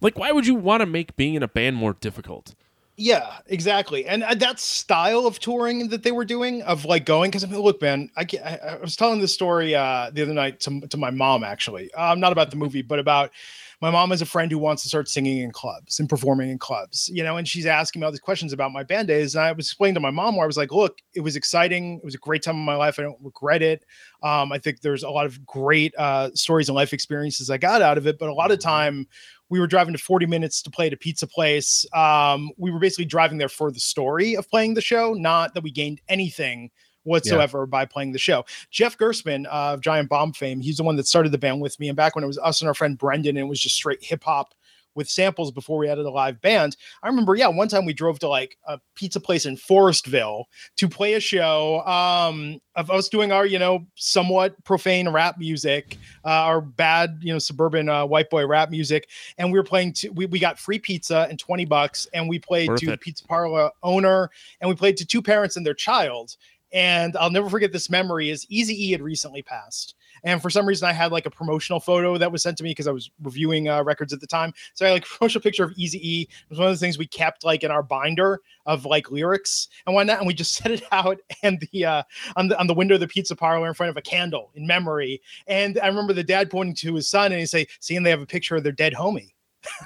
like, why would you want to make being in a band more difficult?
Yeah, exactly. And uh, that style of touring that they were doing, of like going, because I mean, look, man, I, I, I was telling this story uh, the other night to, to my mom, actually. Um, not about the movie, but about my mom has a friend who wants to start singing in clubs and performing in clubs, you know, and she's asking me all these questions about my band days. And I was explaining to my mom where I was like, look, it was exciting. It was a great time in my life. I don't regret it. Um, I think there's a lot of great uh, stories and life experiences I got out of it, but a lot of time we were driving to 40 minutes to play at a pizza place. Um, we were basically driving there for the story of playing the show, not that we gained anything whatsoever by playing the show. Jeff Gerstmann uh, of Giant Bomb fame, he's the one that started the band with me. And back when it was us and our friend Brendan, and it was just straight hip hop with samples before we added a live band. I remember, yeah, one time we drove to like a pizza place in Forestville to play a show um, of us doing our, you know, somewhat profane rap music, uh, our bad, you know, suburban uh, white boy rap music. And we were playing, to, we, we got free pizza and 20 bucks. And we played
Worth
to
it.
pizza parlor owner and we played to two parents and their child. And I'll never forget this memory is Easy E had recently passed. And for some reason, I had like a promotional photo that was sent to me because I was reviewing uh, records at the time. So I had like a promotional picture of Easy E. It was one of the things we kept like in our binder of like lyrics and whatnot. And we just set it out and the uh, on the on the window of the pizza parlor in front of a candle in memory. And I remember the dad pointing to his son and he say, "See, and they have a picture of their dead homie."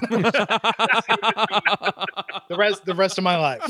the rest the rest of my life.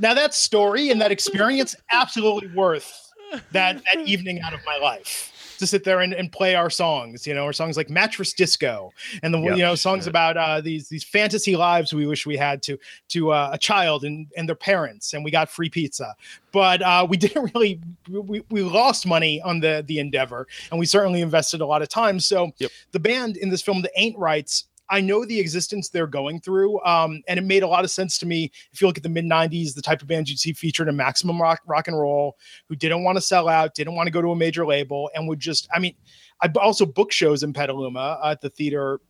now that story and that experience absolutely worth that that evening out of my life to sit there and, and play our songs, you know, our songs like Mattress Disco and the
Yep.
you know songs about uh, these these fantasy lives we wish we had to to uh, a child and and their parents, and we got free pizza, but uh, we didn't really we, we lost money on the the endeavor, and we certainly invested a lot of time. So
Yep.
the band in this film, the Ain't Rights. I know the existence they're going through, um, and it made a lot of sense to me. If you look at the mid '90s, the type of bands you'd see featured in Maximum Rock, rock and Roll, who didn't want to sell out, didn't want to go to a major label, and would just, I mean, I also book shows in Petaluma at the theater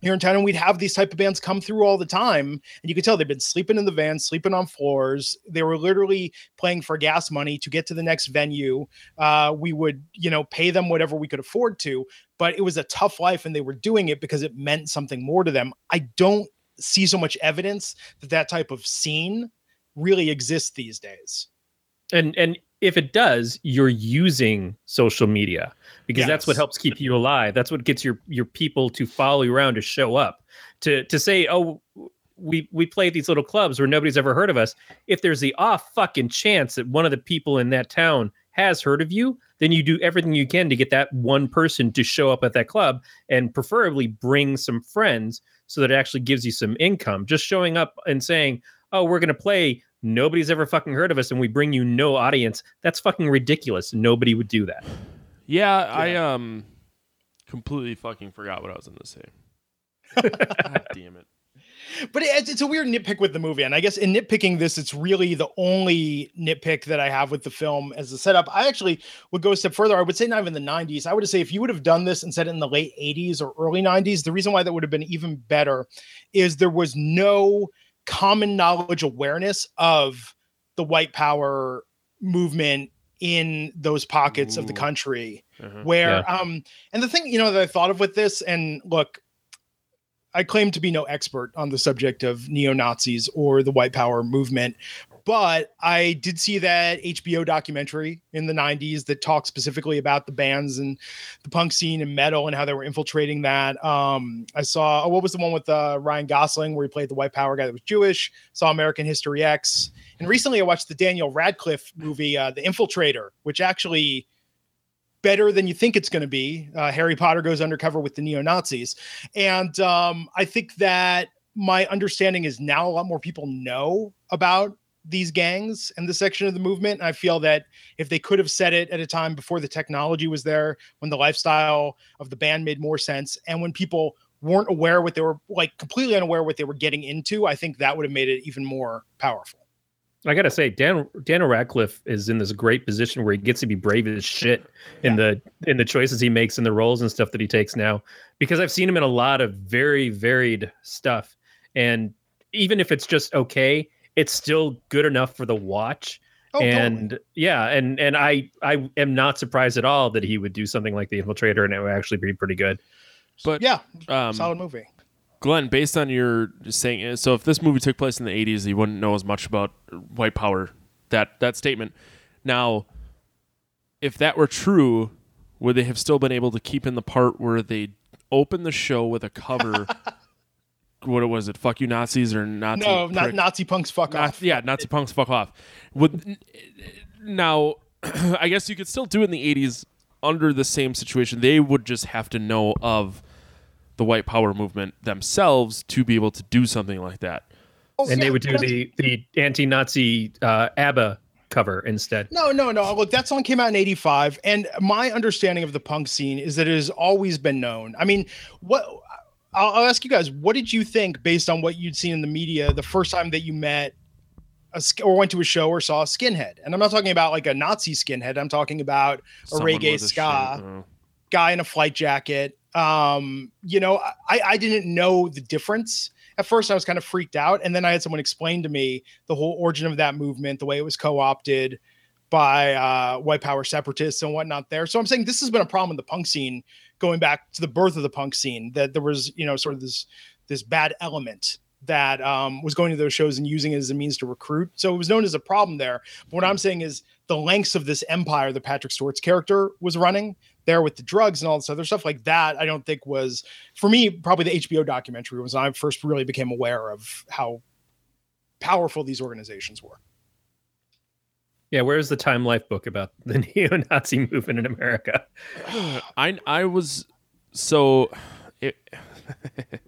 here in town, and we'd have these type of bands come through all the time, and you could tell they've been sleeping in the van, sleeping on floors. They were literally playing for gas money to get to the next venue. Uh, we would, you know, pay them whatever we could afford to, but it was a tough life, and they were doing it because it meant something more to them. I don't see so much evidence that that type of scene really exists these days.
and and if it does you're using social media because that's what helps keep you alive. That's what gets your your people to follow you around to show up. To to say oh we we play at these little clubs where nobody's ever heard of us. If there's the off fucking chance that one of the people in that town has heard of you then you do everything you can to get that one person to show up at that club and preferably bring some friends so that it actually gives you some income. Just showing up and saying oh we're going to play nobody's ever fucking heard of us and we bring you no audience. That's fucking ridiculous. Nobody would do that.
Yeah, I um completely fucking forgot what I was going to say. God damn it.
but it, it's a weird nitpick with the movie and i guess in nitpicking this it's really the only nitpick that i have with the film as a setup. I actually would go a step further. I would say not even the 90s i would say if you would have done this and said it in the late 80s or early 90s the reason why that would have been even better is there was no common knowledge awareness of the white power movement in those pockets of the country.
Uh-huh.
where um and the thing you know that i thought of with this and look i claim to be no expert on the subject of neo-nazis or the white power movement but i did see that hbo documentary in the 90s that talked specifically about the bands and the punk scene and metal and how they were infiltrating that. Um i saw oh, what was the one with uh, ryan gosling where he played the white power guy that was jewish? Saw american history x. And recently i watched the daniel radcliffe movie uh, the infiltrator which actually better than you think it's going to be. Uh, Harry Potter goes undercover with the neo Nazis, and um, I think that my understanding is now a lot more people know about these gangs and this section of the movement. And I feel that if they could have said it at a time before the technology was there, when the lifestyle of the band made more sense, and when people weren't aware what they were like completely unaware what they were getting into, I think that would have made it even more powerful.
I gotta say, Dan Daniel Radcliffe is in this great position where he gets to be brave as shit in the in the choices he makes and the roles and stuff that he takes now. Because I've seen him in a lot of very varied stuff, and even if it's just okay, it's still good enough for the watch.
Oh, totally.
and yeah, and and I I am not surprised at all that he would do something like The Infiltrator, and it would actually be pretty good.
But
yeah,
um,
solid movie.
Glenn, based on your saying, so if this movie took place in the '80s, you wouldn't know as much about white power. That that statement. Now, if that were true, would they have still been able to keep in the part where they open the show with a cover? what it was it? Fuck you, Nazis or Nazi?
No, not
prick-
Nazi punks. Fuck
Na-
off.
yeah, Nazi punks, fuck off. Would now, I guess you could still do it in the '80s under the same situation. They would just have to know of the white power movement themselves to be able to do something like that.
Oh,
And
yeah,
they would do the the anti-Nazi uh, ABBA cover instead.
No, no, no. Look, that song came out in 85. And my understanding of the punk scene is that it has always been known. I mean, what I'll, I'll ask you guys, what did you think based on what you'd seen in the media the first time that you met a, or went to a show or saw a skinhead? And I'm not talking about like a Nazi skinhead. I'm talking about a
Someone
reggae ska
uh,
guy in a flight jacket. Um, you know, I, I didn't know the difference. At first, I was kind of freaked out, and then I had someone explain to me the whole origin of that movement, the way it was co-opted by uh, white power separatists and whatnot. There, so I'm saying this has been a problem in the punk scene going back to the birth of the punk scene. That there was, you know, sort of this this bad element that um, was going to those shows and using it as a means to recruit. So it was known as a problem there. But what I'm saying is the lengths of this empire that Patrick Stewart's character was running there with the drugs and all this other stuff like that, I don't think was for me probably the HBO documentary was when I first really became aware of how powerful these organizations were.
Yeah, where's the Time Life book about the neo-Nazi movement in America?
I I was so it,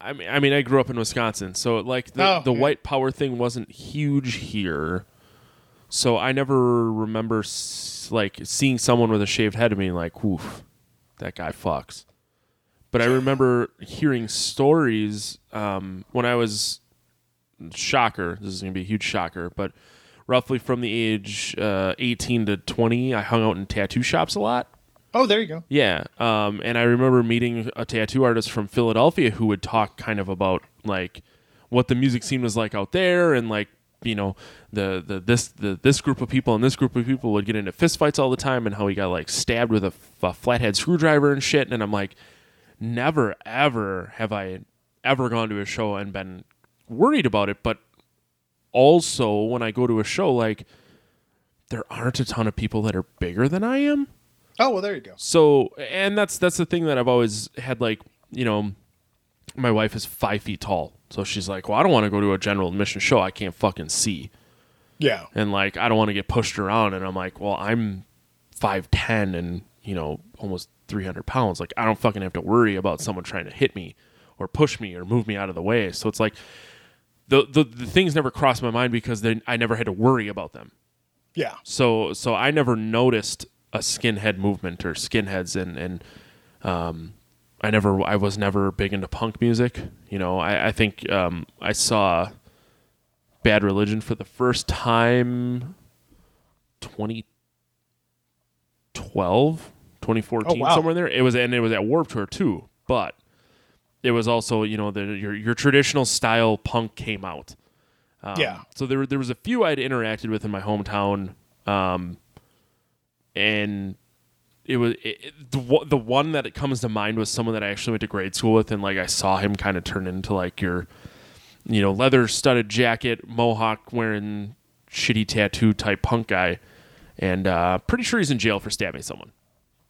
I mean I mean I grew up in Wisconsin, so like the,
Oh,
the
yeah.
white power thing wasn't huge here. So I never remember s- like seeing someone with a shaved head and being like, "Oof, that guy fucks." But I remember hearing stories um, when I was shocker. This is gonna be a huge shocker, but roughly from the age uh, 18 to 20, I hung out in tattoo shops a lot.
Oh, there you go.
Yeah, um, and I remember meeting a tattoo artist from Philadelphia who would talk kind of about like what the music scene was like out there, and like you know the the this the this group of people and this group of people would get into fistfights all the time, and how he got like stabbed with a, f- a flathead screwdriver and shit. And I'm like, never ever have I ever gone to a show and been worried about it, but also when I go to a show, like there aren't a ton of people that are bigger than I am.
Oh, well, there you go.
So, and that's that's the thing that I've always had. Like, you know, my wife is five feet tall, so she's like, "Well, I don't want to go to a general admission show. I can't fucking see,
Yeah.
and like, I don't want to get pushed around." And I'm like, "Well, I'm five ten and you know almost three hundred pounds. Like, I don't fucking have to worry about someone trying to hit me or push me or move me out of the way." So it's like the the, the things never crossed my mind because then I never had to worry about them.
Yeah.
So so I never noticed a skinhead movement or skinheads and and um I never I was never big into punk music. You know, I, I think um I saw Bad Religion for the first time 2012, 2014,
Oh, wow.
somewhere there. It was and it was at Warped Tour too, but it was also, you know, the your your traditional style punk came out. Um,
Yeah.
So there there was a few I'd interacted with in my hometown, um, and it was it, the one- the one that it comes to mind was someone that I actually went to grade school with, and like I saw him kind of turn into like your, you know, leather studded jacket, mohawk wearing, shitty tattoo type punk guy, and uh, pretty sure he's in jail for stabbing someone.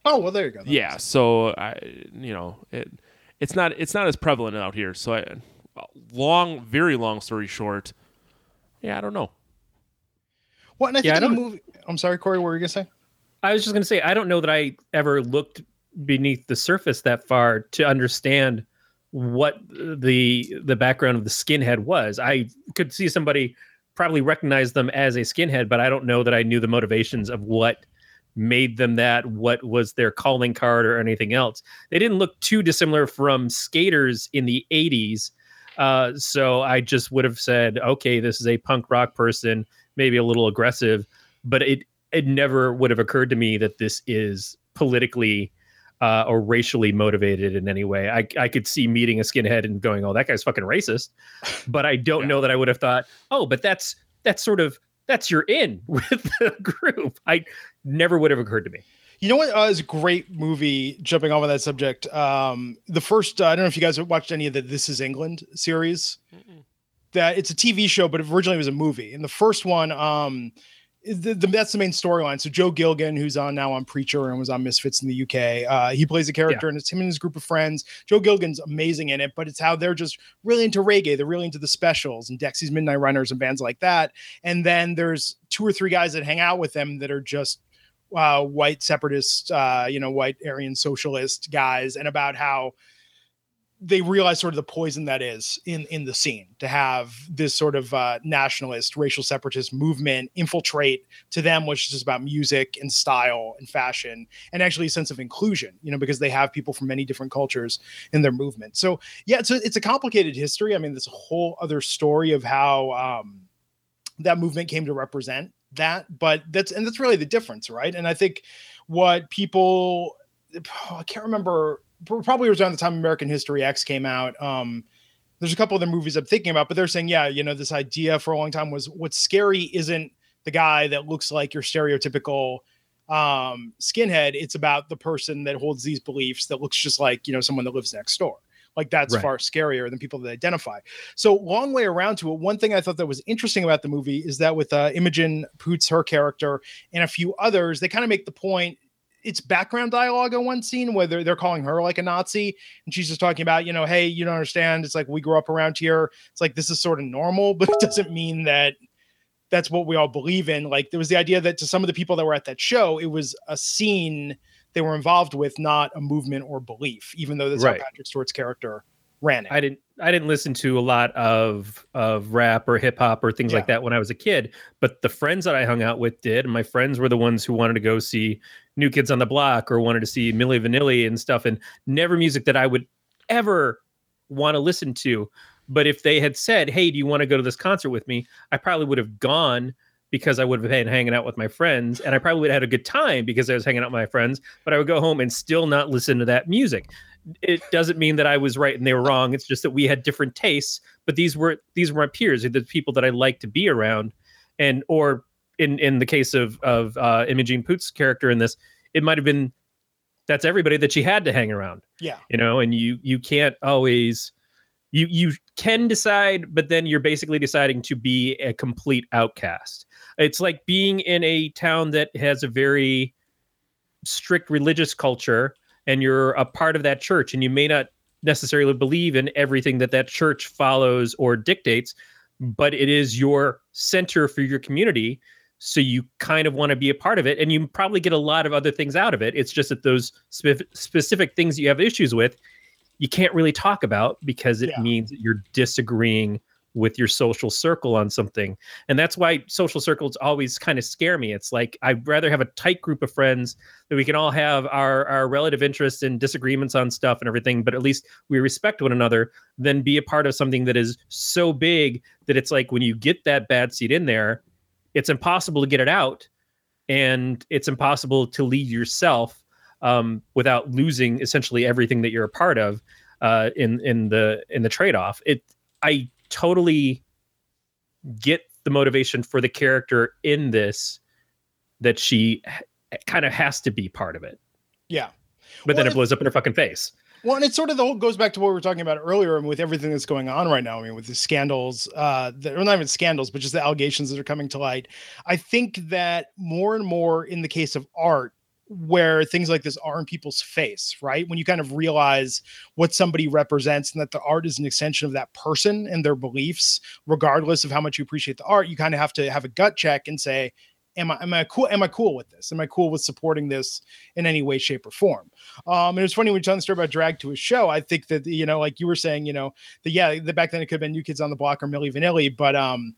Oh, well, there you go. That
Yeah, so I, you know, it it's not it's not as prevalent out here. So I, long, very long story short, yeah, I don't know.
Well, I think
Yeah, I
in the
don't-
movie. I'm sorry, Corey. What were you gonna say?
I was just going to say, I don't know that I ever looked beneath the surface that far to understand what the the background of the skinhead was. I could see somebody probably recognize them as a skinhead, but I don't know that I knew the motivations of what made them that, what was their calling card or anything else. They didn't look too dissimilar from skaters in the 80s. Uh, so I just would have said, okay, this is a punk rock person, maybe a little aggressive, but it it never would have occurred to me that this is politically uh, or racially motivated in any way. I, I could see meeting a skinhead and going, "Oh, that guy's fucking racist," but I don't
Yeah.
know that I would have thought, "Oh, but that's that's sort of that's your in with the group." I never would have occurred to me.
You know what uh, is a great movie? Jumping off on that subject, um, the first uh, I don't know if you guys have watched any of the This Is England series. That it's a TV show, but originally it was a movie. And the first one, um, the, the, that's the main storyline. So Joe Gilgun, who's on now on Preacher and was on Misfits in the UK, uh, he plays a character, and it's him and his group of friends. Joe Gilgun's amazing in it, but it's how they're just really into reggae. They're really into the specials and Dexy's Midnight Runners and bands like that. And then there's two or three guys that hang out with them that are just uh, white separatist, uh, you know, white Aryan socialist guys, and about how they realize sort of the poison that is in in the scene to have this sort of uh, nationalist, racial separatist movement infiltrate to them, which is just about music and style and fashion, and actually a sense of inclusion. You know, because they have people from many different cultures in their movement. So yeah, it's a, it's a complicated history. I mean, a whole other story of how um, that movement came to represent that, but that's and that's really the difference, right? And I think what people I can't remember probably was around the time American History X came out. Um, there's a couple other movies I'm thinking about, but they're saying, yeah, you know, this idea for a long time was what's scary isn't the guy that looks like your stereotypical um, skinhead. It's about the person that holds these beliefs that looks just like, you know, someone that lives next door. Like that's
Right.
far scarier than people that identify. So long way around to it. One thing I thought that was interesting about the movie is that with uh, Imogen Poots, her character, and a few others, they kind of make the point. It's background dialogue in one scene where they're, they're calling her like a Nazi, and she's just talking about, you know, hey, you don't understand. It's like we grew up around here. It's like this is sort of normal, but it doesn't mean that that's what we all believe in. Like there was the idea that to some of the people that were at that show, it was a scene they were involved with, not a movement or belief, even though that's
Right.
how Patrick Stewart's character ran it.
I didn't I didn't listen to a lot of of rap or hip hop or things like that when I was a kid, but the friends that I hung out with did, and my friends were the ones who wanted to go see New Kids on the Block or wanted to see Milli Vanilli and stuff, and never music that I would ever want to listen to. But if they had said, "Hey, do you want to go to this concert with me?" I probably would have gone because I would have been hanging out with my friends, and I probably would have had a good time because I was hanging out with my friends. But I would go home and still not listen to that music it doesn't mean that I was right and they were wrong. It's just that we had different tastes. But these were these were my peers, the people that I like to be around, and or in in the case of of uh, Imogen Poots' character in this, it might have been that's everybody that she had to hang around.
yeah.
You know, and you you can't always you you can decide, but then you're basically deciding to be a complete outcast. It's like being in a town that has a very strict religious culture and you're a part of that church and you may not necessarily believe in everything that that church follows or dictates but it is your center for your community so you kind of want to be a part of it and you probably get a lot of other things out of it it's just that those spe- specific things you have issues with you can't really talk about because it
Yeah.
means that you're disagreeing with your social circle on something and that's why social circles always kind of scare me it's like i'd rather have a tight group of friends that we can all have our our relative interests and disagreements on stuff and everything but at least we respect one another than be a part of something that is so big that it's like when you get that bad seed in there it's impossible to get it out and it's impossible to lead yourself um, without losing essentially everything that you're a part of uh, in in the in the trade-off it i totally get the motivation for the character in this that she kind of has to be part of it
Yeah.
but then it blows up in her fucking face
Well, and it's sort of the whole goes back to what we were talking about earlier, and with everything that's going on right now. I mean, with the scandals, uh, that, or not even scandals, but just the allegations that are coming to light. I think that more and more in the case of art, where things like this are in people's face, right? When you kind of realize what somebody represents and that the art is an extension of that person and their beliefs, regardless of how much you appreciate the art, you kind of have to have a gut check and say, Am I am I cool? Am I cool with this? Am I cool with supporting this in any way, shape, or form? Um, and it was funny when you telling the story about drag to a show. I think that you know, like you were saying, you know, the yeah, the back then it could have been New Kids on the Block or Milli Vanilli, but um,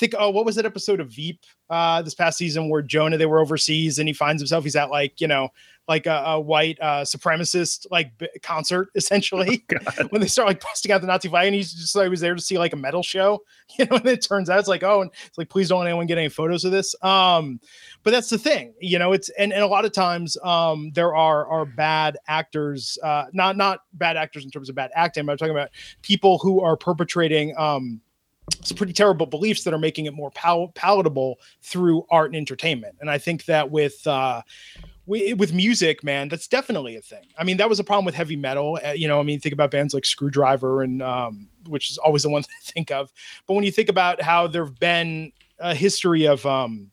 think oh, what was that episode of Veep uh this past season where Jonah they were overseas and he finds himself he's at like you know like a, a white uh supremacist like b- concert essentially when they start like busting out the Nazi flag and he's just like he was there to see like a metal show you know and it turns out it's like oh and it's like please don't let anyone get any photos of this. Um but that's the thing you know it's and, and a lot of times um there are are bad actors uh not not bad actors in terms of bad acting but i'm talking about people who are perpetrating um some pretty terrible beliefs that are making it more pal- palatable through art and entertainment. And i think that with uh wi- with music man that's definitely a thing. I mean that was a problem with heavy metal. Uh, you know i mean think about bands like Skrewdriver and um which is always the one that i think of. But when you think about how there have been a history of um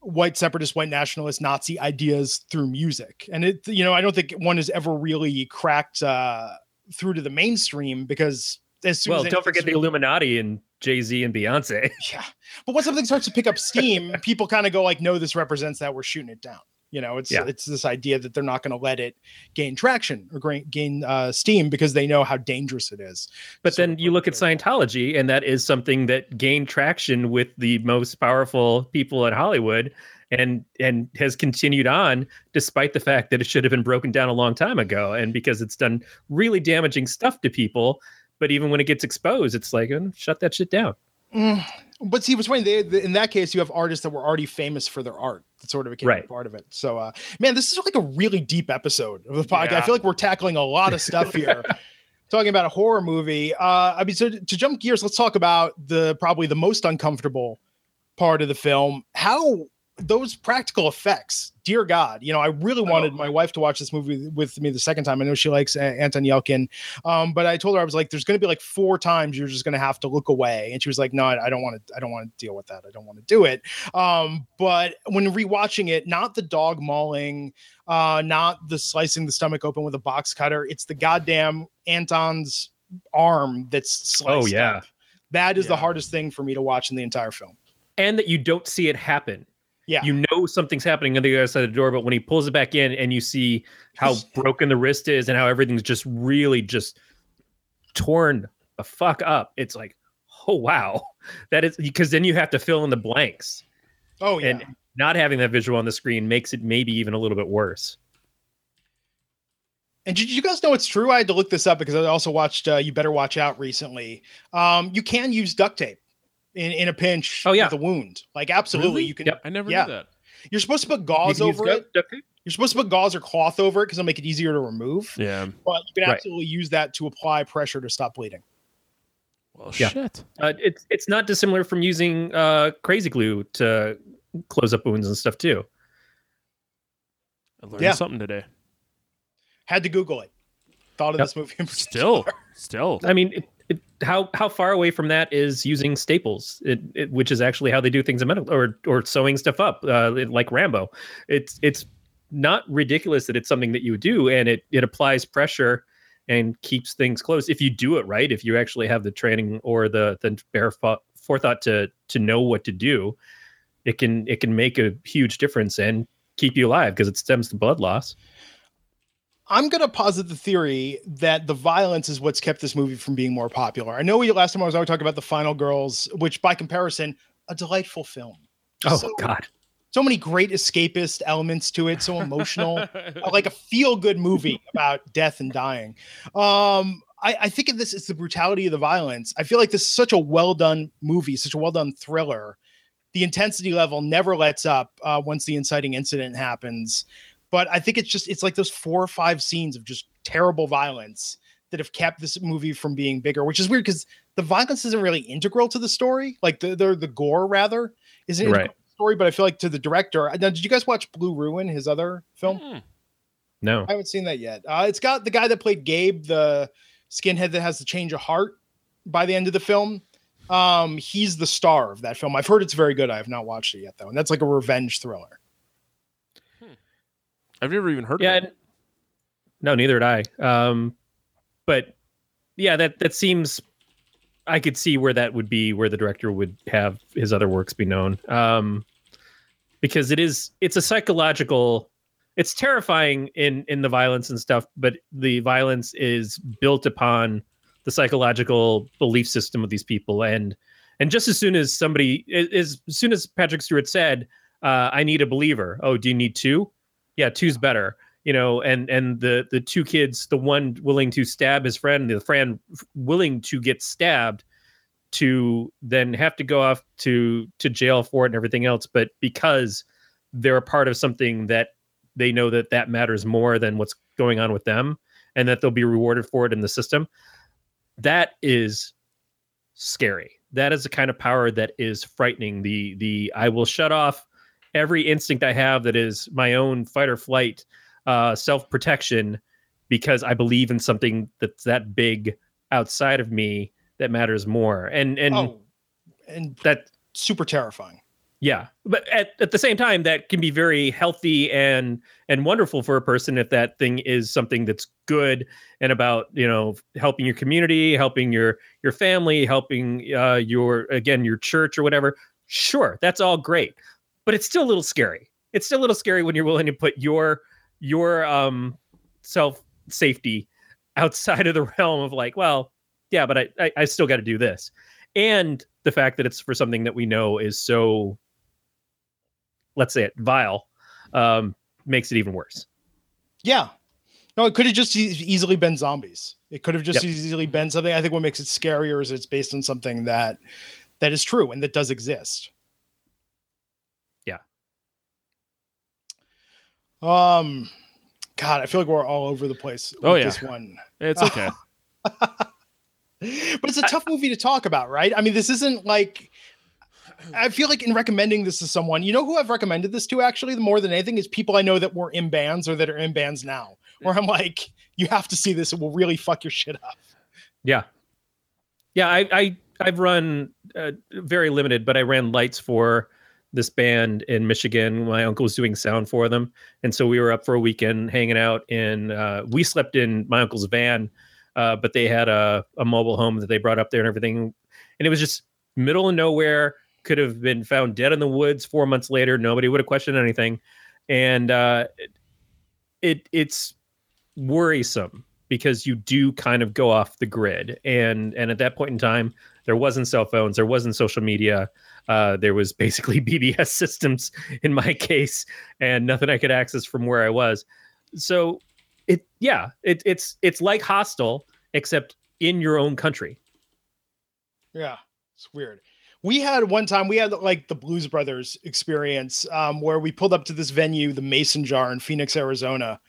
white separatist, white nationalist, Nazi ideas through music. And it, you know, I don't think one has ever really cracked uh, through to the mainstream because as soon
well
as
don't forget the illuminati and jay-z and beyonce
yeah. But once something starts to pick up steam, people kind of go like, no, this represents that. We're shooting it down. You know, it's
Yeah.
it's this idea that they're not going to let it gain traction or gain, gain uh, steam because they know how dangerous it is.
But
So-
then you look at Scientology, and that is something that gained traction with the most powerful people in Hollywood, and and has continued on despite the fact that it should have been broken down a long time ago, and because it's done really damaging stuff to people. But even when it gets exposed, it's like "Uh, shut that shit down.
Mm, But see, what's funny, they, they- in that case, you have artists that were already famous for their art. That sort of became
Right.
part of it. So, uh, man, this is like a really deep episode of the podcast. I feel like we're tackling a lot of stuff here. Talking about a horror movie. Uh, I mean, so to jump gears, let's talk about the probably the most uncomfortable part of the film. How those practical effects, dear God, you know, I really wanted my wife to watch this movie with me the second time. I know she likes uh, Anton Yelchin, um, but I told her I was like, "There's going to be like four times you're just going to have to look away," and she was like, "No, I, I don't want to. I don't want to deal with that. I don't want to do it." Um, but when rewatching it, not the dog mauling, uh, not the slicing the stomach open with a box cutter. It's the goddamn Anton's arm that's sliced.
Oh, yeah.
up. That is the hardest thing for me to watch in the entire film.
and that you don't see it happen.
Yeah.
You know something's happening on the other side of the door, but when he pulls it back in and you see how broken the wrist is and how everything's just really just torn the fuck up, it's like, oh wow. That is because then you have to fill in the blanks.
Oh yeah.
And not having that visual on the screen makes it maybe even a little bit worse.
And did you guys know it's true? I had to look this up because I also watched uh, You Better Watch Out recently. Um, you can use duct tape in, in a pinch
Oh, yeah.
with a wound. Like absolutely,
Really?
you can.
Yep.
I never
Yeah.
knew that.
You're supposed to put gauze over
duct-
it.
duct tape?
You're supposed to put gauze or cloth over it because it'll make it easier to remove.
Yeah.
But you can
Right.
absolutely use that to apply pressure to stop bleeding.
Well,
Yeah.
shit.
Uh, it's it's not dissimilar from using uh, crazy glue to close up wounds and stuff too.
I learned
Yeah.
something today.
Had to Google it. Thought of
Yep.
this movie in
Still, still.
I mean, it, it, how how far away from that is using staples, it, it, which is actually how they do things in medical, or or sewing stuff up, uh, like Rambo. It's it's not ridiculous that it's something that you do, and it it applies pressure and keeps things close if you do it right. If you actually have the training or the the bare forethought to to know what to do, it can it can make a huge difference and keep you alive because it stems the blood loss.
I'm going to posit the theory that the violence is what's kept this movie from being more popular. I know we last time I was always talking about the Final Girls, which by comparison, a delightful film.
Oh
So-
God.
So many great escapist elements to it, so emotional. like a feel good movie about death and dying. Um, I, I think of this as the brutality of the violence. I feel like this is such a well done movie, such a well done thriller. The intensity level never lets up uh, once the inciting incident happens. But I think it's just, it's like those four or five scenes of just terrible violence that have kept this movie from being bigger, which is weird because the violence isn't really integral to the story. Like the, the, the gore, rather, isn't
Right.
to the story. But I feel like to the director, now, did you guys watch Blue Ruin, his other film?
Hmm.
No.
I haven't seen that yet. Uh, it's got the guy that played Gabe, the skinhead that has the change of heart by the end of the film. Um, he's the star of that film. I've heard it's very good. I have not watched it yet though, and that's like a revenge thriller.
I've never even heard
yeah
of it.
no neither did i. Um but yeah that that seems i could see where that would be where the director would have his other works be known. Um because it is it's a psychological it's terrifying in in the violence and stuff but the violence is built upon the psychological belief system of these people. And and just as soon as somebody as, as soon as patrick stewart said uh, i need a believer. Oh do you need two yeah two's better you know and and the the two kids the one willing to stab his friend the friend willing to get stabbed to then have to go off to to jail for it and everything else but because they're a part of something that they know that that matters more than what's going on with them and that they'll be rewarded for it in the system that is scary. That is the kind of power that is frightening. The the i will shut off every instinct i have that is my own fight or flight uh self-protection because i believe in something that's that big outside of me that matters more. And and
oh, and
that
super terrifying.
yeah. But at, at the same time that can be very healthy and and wonderful for a person if that thing is something that's good and about you know helping your community helping your your family helping uh your again your church or whatever. Sure that's all great but it's still a little scary it's still a little scary when you're willing to put your your um self safety outside of the realm of like, well, yeah, but I I, I still got to do this, and the fact that it's for something that we know is so, let's say it vile, um, makes it even worse.
Yeah. No, it could have just e- easily been zombies. It could have just
Yep.
easily been something. I think what makes it scarier is it's based on something that that is true and that does exist.
Yeah.
Um God, I feel like we're all over the place with
Oh, yeah.
this one.
It's okay.
But it's a tough movie to talk about, right? I mean, this isn't like I feel like in recommending this to someone, you know who I've recommended this to actually more than anything is people I know that were in bands or that are in bands now. Where I'm like, you have to see this, it will really fuck your shit up.
Yeah, yeah. I, I I've run uh, very limited, but I ran lights for this band in Michigan. My uncle was doing sound for them, and so we were up for a weekend hanging out. And uh, we slept in my uncle's van, uh, but they had a a mobile home that they brought up there and everything, and it was just middle of nowhere. Could have been found dead in the woods four months later. Nobody would have questioned anything, and uh, it, it it's worrisome because you do kind of go off the grid and and at that point in time there wasn't cell phones there wasn't social media uh, there was basically bbs systems in my case and nothing i could access from where i was so it yeah it, it's it's like Hostel except in your own country
Yeah, it's weird. We had one time we had like the Blues Brothers experience um, where we pulled up to this venue, the Mason Jar in Phoenix, Arizona,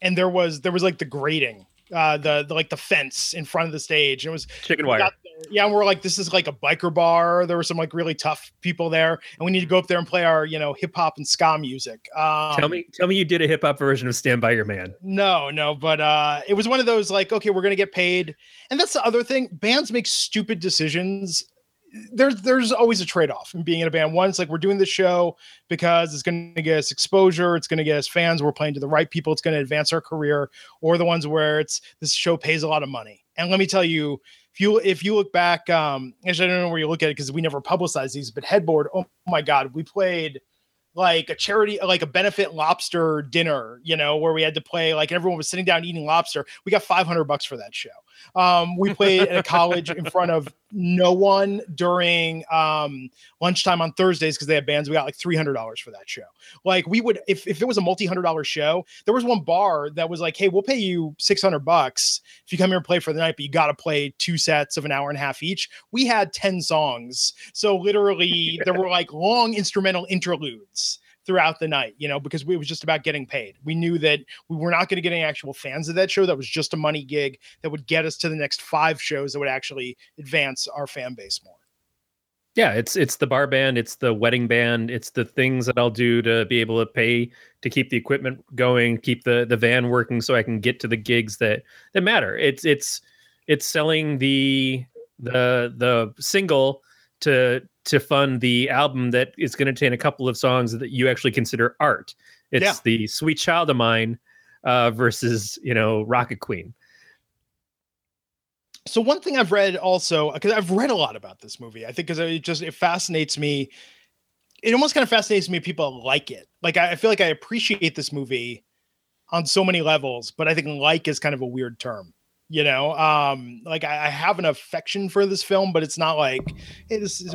and there was there was like the grating, uh, the, the like the fence in front of the stage. And it was
chicken wire
there- yeah, and we're like, this is like a biker bar. There were some like really tough people there, and we need to go up there and play our you know hip hop and ska music. Um,
tell me tell me you did a hip-hop version of stand by your man
no, no, but uh it was one of those like, okay, we're gonna get paid. And that's the other thing. Bands make stupid decisions. There's there's always a trade-off in being in a band. It's like we're doing this show because it's gonna get us exposure, it's gonna get us fans, we're playing to the right people, it's gonna advance our career, or the ones where it's this show pays a lot of money. And let me tell you, if you if you look back, um, actually I don't know where you look at it because we never publicized these, but headboard, oh my god, we played like a charity, like a benefit lobster dinner, you know, where we had to play, like everyone was sitting down eating lobster. We got 500 bucks for that show. Um, we played at a college in front of no one during um, lunchtime on Thursdays because they had bands. We got like $300 for that show. Like we would, if, if it was a multi hundred dollar show, there was one bar that was like, Hey, we'll pay you 600 bucks if you come here and play for the night, but you got to play two sets of an hour and a half each. We had 10 songs. So literally there were like long instrumental interludes throughout the night, you know, because we, it was just about getting paid. We knew that we were not going to get any actual fans of that show. That was just a money gig that would get us to the next five shows that would actually advance our fan base more.
yeah it's it's the bar band it's the wedding band it's the things that i'll do to be able to pay to keep the equipment going keep the the van working so i can get to the gigs that that matter it's it's it's selling the the the single to to fund the album that is going to contain a couple of songs that you actually consider art it's
Yeah.
the sweet child of mine uh versus you know rocket queen
So one thing I've read also because I've read a lot about this movie. I think because it just it fascinates me. It almost kind of fascinates me. People like it. Like I, I feel like I appreciate this movie on so many levels, but I think like is kind of a weird term. You know, um, like I, I have an affection for this film, but it's not like hey, this is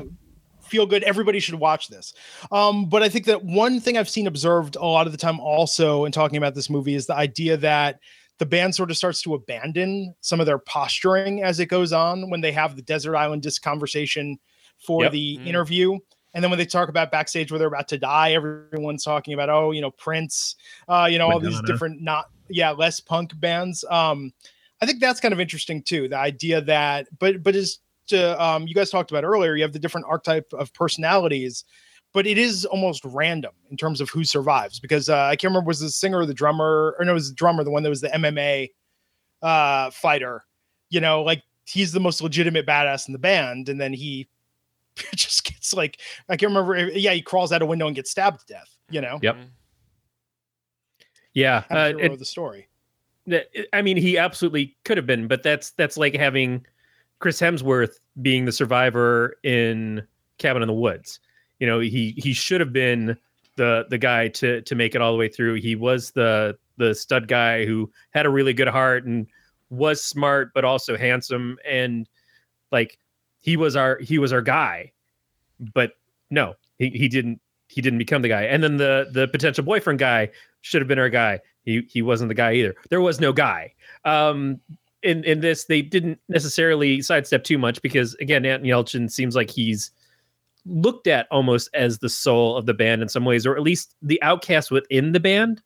feel good. Everybody should watch this. Um, but I think that one thing I've seen observed a lot of the time also in talking about this movie is the idea that the band sort of starts to abandon some of their posturing as it goes on when they have the desert island disc conversation for
Yep.
the
Mm.
interview. And then when they talk about backstage where they're about to die, everyone's talking about, oh, you know, Prince, uh, you know, all these different not yeah, less punk bands. Um, I think that's kind of interesting too. The idea that, but but is to um, you guys talked about earlier, you have the different archetype of personalities, but it is almost random in terms of who survives because uh, I can't remember was the singer or the drummer or no, it was the drummer, the one that was the MMA uh, fighter. You know, like he's the most legitimate badass in the band, and then he just gets like I can't remember. Yeah, he crawls out a window and gets stabbed to death. You know,
Yep. yeah
Kind
uh,
of
it-
the story.
I mean, he absolutely could have been, but that's that's like having Chris Hemsworth being the survivor in Cabin in the Woods. You know, he he should have been the the guy to to make it all the way through. He was the the stud guy who had a really good heart and was smart but also handsome and like he was our he was our guy. But no, he, he didn't he didn't become the guy. And then the the potential boyfriend guy should have been our guy. He he wasn't the guy either. There was no guy. Um in in this they didn't necessarily sidestep too much because again Anton Yelchin seems like he's looked at almost as the soul of the band in some ways or at least the outcast within the band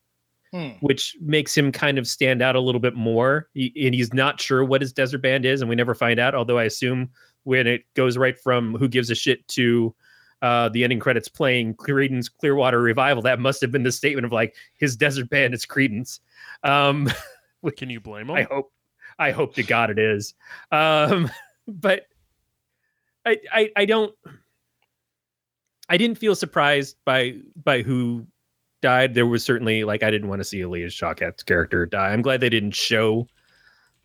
Hmm.
which makes him kind of stand out a little bit more he, and he's not sure what his desert band is and we never find out although i assume when it goes right from who gives a shit to uh, the ending credits playing Creedence Clearwater Revival. That must have been the statement of like his desert band is Creedence. Um,
Can you blame him?
I hope, I hope to God it is. Um, but I, I, I don't, I didn't feel surprised by by who died. There was certainly like I didn't want to see Alia Shawkat's character die. I'm glad they didn't show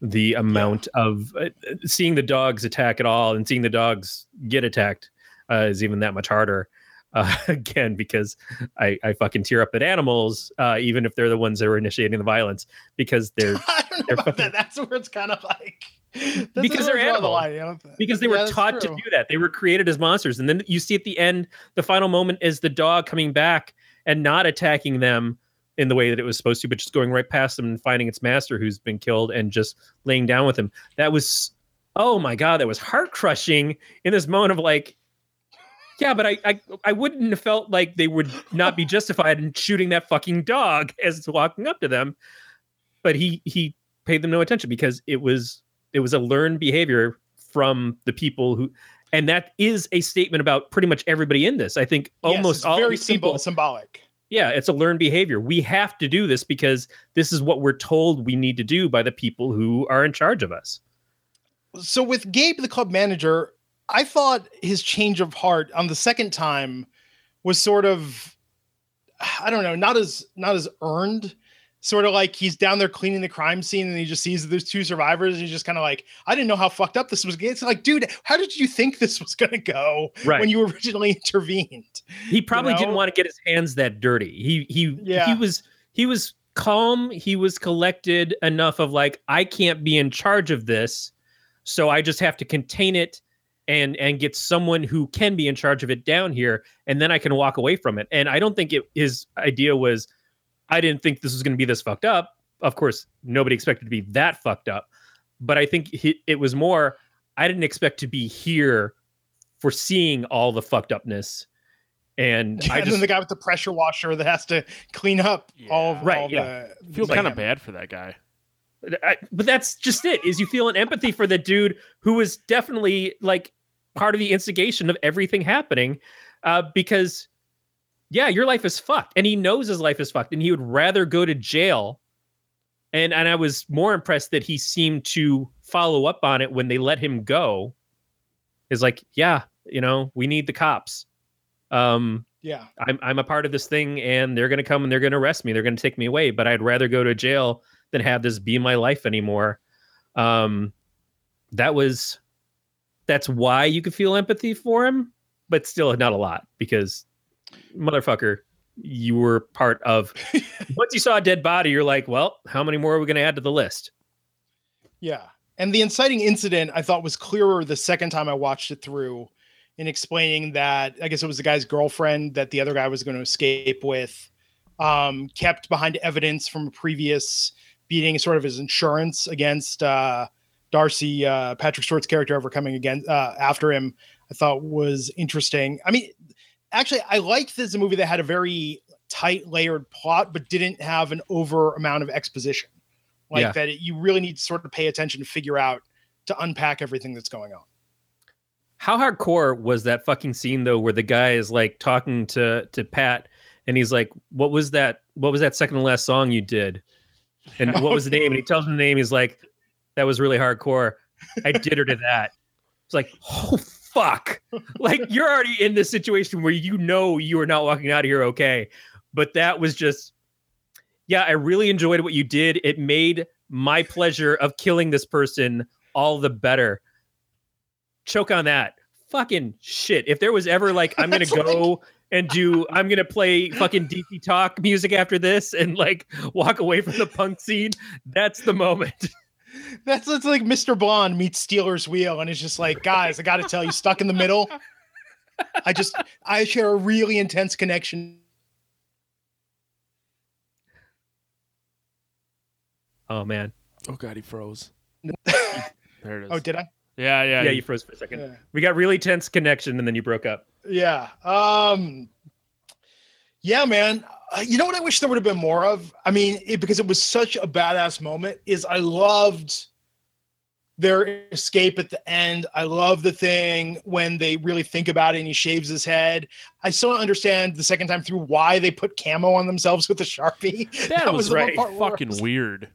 the amount of uh, seeing the dogs attack at all and seeing the dogs get attacked uh, is even that much harder. Uh, again, because I, I fucking tear up at animals, uh, even if they're the ones that are initiating the violence, because they're
I don't know
they're
about
fucking-
that. That's where it's kind of like
Because they're
the
animals.
know?
because they
Yeah,
were taught
true.
to do that. They were created as monsters, and then you see at the end, the final moment is the dog coming back and not attacking them in the way that it was supposed to, but just going right past them and finding its master who's been killed and just laying down with him. That was, oh my god, that was heart crushing in this moment of like. Yeah, but I, I I wouldn't have felt like they would not be justified in shooting that fucking dog as it's walking up to them. But he he paid them no attention because it was it was a learned behavior from the people who and that is a statement about pretty much everybody in this. I think
Yes,
almost
it's
all
very simple,
people
symbolic.
yeah, it's a learned behavior. We have to do this because this is what we're told we need to do by the people who are in charge of us.
so with Gabe, the club manager, I thought his change of heart on the second time was sort of, I don't know, not as not as earned. Sort of like he's down there cleaning the crime scene and he just sees that there's two survivors. And he's just kind of like, I didn't know how fucked up this was. It's like, dude, how did you think this was going to go
Right.
when you originally intervened?
He probably
know?
didn't want to get his hands that dirty. He he
Yeah.
he was he was calm, he was collected enough of like I can't be in charge of this, so I just have to contain it and and get someone who can be in charge of it down here and then I can walk away from it. And I don't think it his idea was I didn't think this was going to be this fucked up. Of course, nobody expected to be that fucked up, but I think he, it was more I didn't expect to be here for seeing all the fucked upness. And I
and
just
then the guy with the pressure washer that has to clean up all of
Yeah.
Right,
all
yeah.
the
feel kind of
mayhem.
bad for that guy.
I, uh, but that's just it is you feel an empathy for the dude who was definitely like part of the instigation of everything happening uh, because yeah your life is fucked and he knows his life is fucked and he would rather go to jail and and i was more impressed that he seemed to follow up on it when they let him go is like yeah you know we need the cops um
Yeah.
I'm I'm a part of this thing and they're going to come and they're going to arrest me. They're going to take me away, but I'd rather go to jail than have this be my life anymore. Um that was that's why you could feel empathy for him, but still not a lot because motherfucker, you were part of once you saw a dead body, you're like, well, how many more are we going to add to the list?
Yeah. And the inciting incident I thought was clearer the second time I watched it through in explaining that I guess it was the guy's girlfriend that the other guy was going to escape with, um, kept behind evidence from a previous beating, sort of his insurance against uh, Darcy, uh, Patrick Stewart's character ever coming again uh, after him. I thought was interesting. I mean, actually, I liked this movie that had a very tight layered plot, but didn't have an over amount of exposition like
Yeah.
that it, you really need to sort of pay attention to figure out to unpack everything that's going on
How hardcore was that fucking scene though, where the guy is like talking to to Pat, and he's like, "What was that? What was that second to last song you did? And what was the name?" And he tells him the name. He's like, "That was really hardcore. I did her to that." It's like, oh fuck! Like you're already in this situation where you know you are not walking out of here okay, but that was just, yeah, I really enjoyed what you did. It made my pleasure of killing this person all the better choke on that. Fucking shit. If there was ever like, I'm gonna go and do I'm gonna play fucking DC talk music after this and like walk away from the punk scene. That's the moment.
That's it's like Mr. Blonde meets Stealers Wheel, and it's just like, guys, I got to tell you, stuck in the middle. I just I share a really intense connection.
Oh man.
Oh god, he froze. there it is.
Oh, did I?
yeah, yeah.
Yeah, you froze for a second.
Yeah.
We got really tense connection and then you broke up.
Yeah. Um Yeah, man. Uh, you know what I wish there would have been more of? I mean, it, because it was such a badass moment is I loved their escape at the end. I love the thing when they really think about it and he shaves his head. I still don't understand the second time through why they put camo on themselves with the Sharpie.
that, was,
the one
right.
part where I
fucking
was-
weird.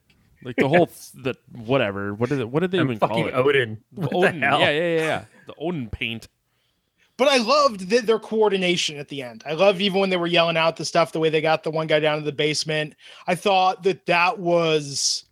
Like the whole th- the whatever. What did it, what did they
I'm
even call it?
Odin. What the
Odin.
hell?
Yeah, yeah, yeah, yeah. The Odin paint.
But I loved the, their coordination at the end. I loved even when they were yelling out the stuff, the way they got the one guy down to the basement. I thought that that was.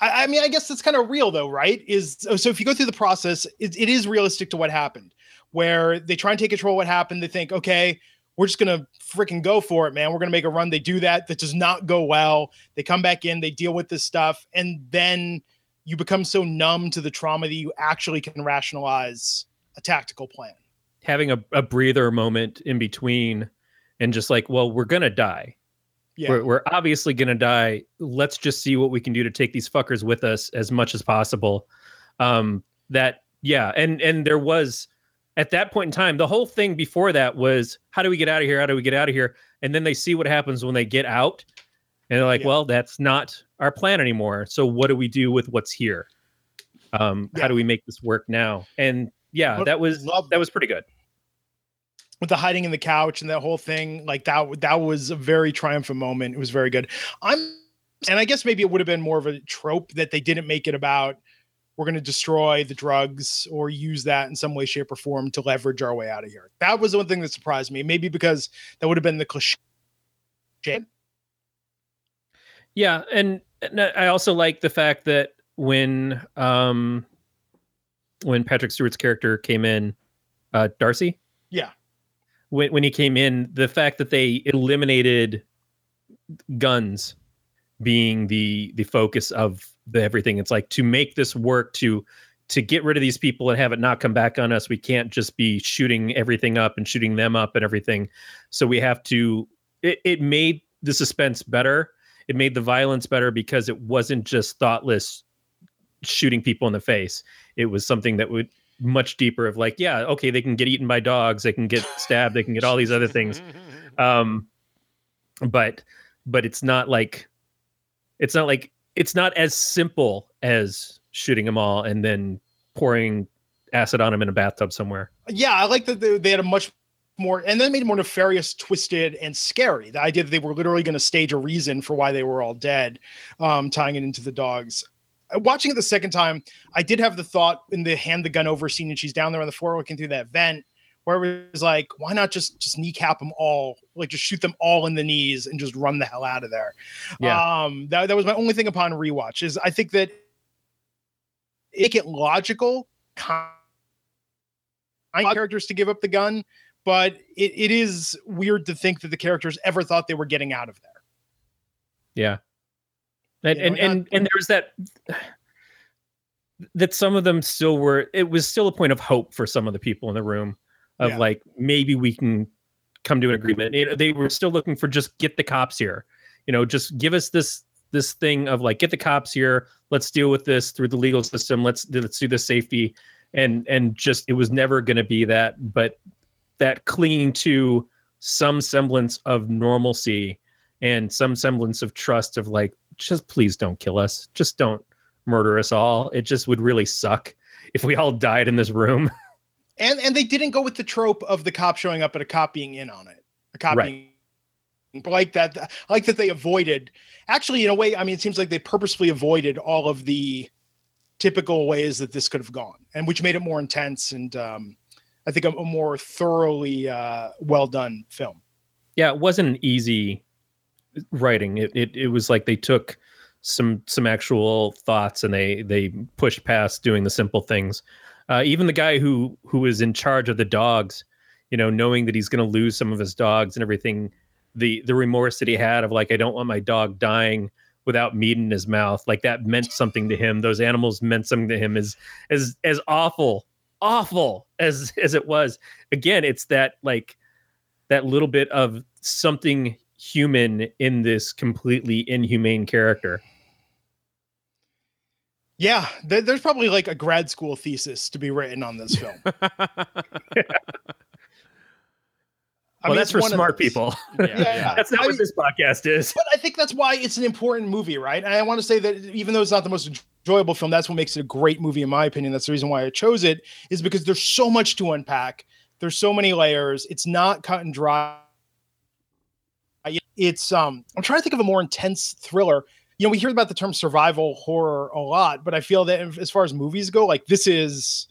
I, I mean, I guess that's kind of real, though, right? Is so so if you go through the process, it, it is realistic to what happened, where they try and take control of what happened. They think, okay, we're just gonna freaking go for it, man. We're gonna make a run. They do that. That does not go well. They come back in. They deal with this stuff, and then you become so numb to the trauma that you actually can rationalize a tactical plan.
Having a, a breather moment in between and just like, well, we're gonna die.
Yeah.
We're, we're obviously gonna die. Let's just see what we can do to take these fuckers with us as much as possible. Um, that yeah, and and there was at that point in time, the whole thing before that was how do we get out of here? How do we get out of here? And then they see what happens when they get out, and they're like,
Yeah.
well, that's not our plan anymore. So what do we do with what's here? Um,
Yeah.
how do we make this work now? And yeah,
But
that was that was pretty good.
with the hiding in the couch and that whole thing like that that was a very triumphant moment. It was very good. I'm and i guess maybe it would have been more of a trope that they didn't make it about we're going to destroy the drugs or use that in some way shape or form to leverage our way out of here. That was the one thing that surprised me. Maybe because that would have been the cliche.
Yeah, and, and I also like the fact that when um when Patrick Stewart's character came in, uh Darcy,
yeah
when when he came in, the fact that they eliminated guns being the the focus of the everything. It's like to make this work to to get rid of these people and have it not come back on us. We can't just be shooting everything up and shooting them up and everything. So we have to. It, it made the suspense better. It made the violence better because it wasn't just thoughtless shooting people in the face. It was something that would much deeper of like, yeah, okay, they can get eaten by dogs, they can get stabbed, they can get all these other things. Um, but but it's not like it's not like it's not as simple as shooting them all and then pouring acid on them in a bathtub somewhere.
yeah i like that they, they had a much more and then made it more nefarious twisted and scary the idea that they were literally going to stage a reason for why they were all dead um tying it into the dogs watching it the second time i did have the thought in the hand the gun over scene and she's down there on the floor looking through that vent where it was like why not just just kneecap them all like just shoot them all in the knees and just run the hell out of there
Yeah.
um that, that was my only thing upon rewatch is i think that make it logical kind of characters to give up the gun but it, it is weird to think that the characters ever thought they were getting out of there
Yeah. And
You know,
and, and
not-
and there was that that some of them still were it was still a point of hope for some of the people in the room of
Yeah.
like maybe we can come to an agreement. They were still looking for just get the cops here. You know, just give us this this thing of like get the cops here. Let's deal with this through the legal system. Let's let's do the safety and and just it was never going to be that but that clinging to some semblance of normalcy and some semblance of trust of like just please don't kill us. Just don't murder us all. It just would really suck if we all died in this room.
And and they didn't go with the trope of the cop showing up and a cop being in on it. A cop
Right.
being like that I like that they avoided. Actually in a way i mean it seems like they purposefully avoided all of the typical ways that this could have gone and which made it more intense and um i think a, a more thoroughly uh well done film.
Yeah it wasn't an easy writing it, it it was like they took some some actual thoughts and they they pushed past doing the simple things uh, even the guy who who was in charge of the dogs you know, knowing that he's going to lose some of his dogs and everything, the the remorse that he had of like I don't want my dog dying without meat in his mouth, like that meant something to him. Those animals meant something to him. As as as awful, awful as as it was. Again, it's that like that little bit of something human in this completely inhumane character.
Yeah, there, there's probably like a grad school thesis to be written on this film. I
well,
mean,
that's for smart
those.
people.
Yeah,
Yeah, yeah.
that's not
I
what
mean-
this podcast is.
But I think that's why it's an important movie, right? And I want to say that even though it's not the most enjoyable film, that's what makes it a great movie, in my opinion. That's the reason why I chose it, is because there's so much to unpack. There's so many layers. It's not cut and dry. It's um, I'm trying to think of a more intense thriller. You know, we hear about the term survival horror a lot, but I feel that as far as movies go, like this is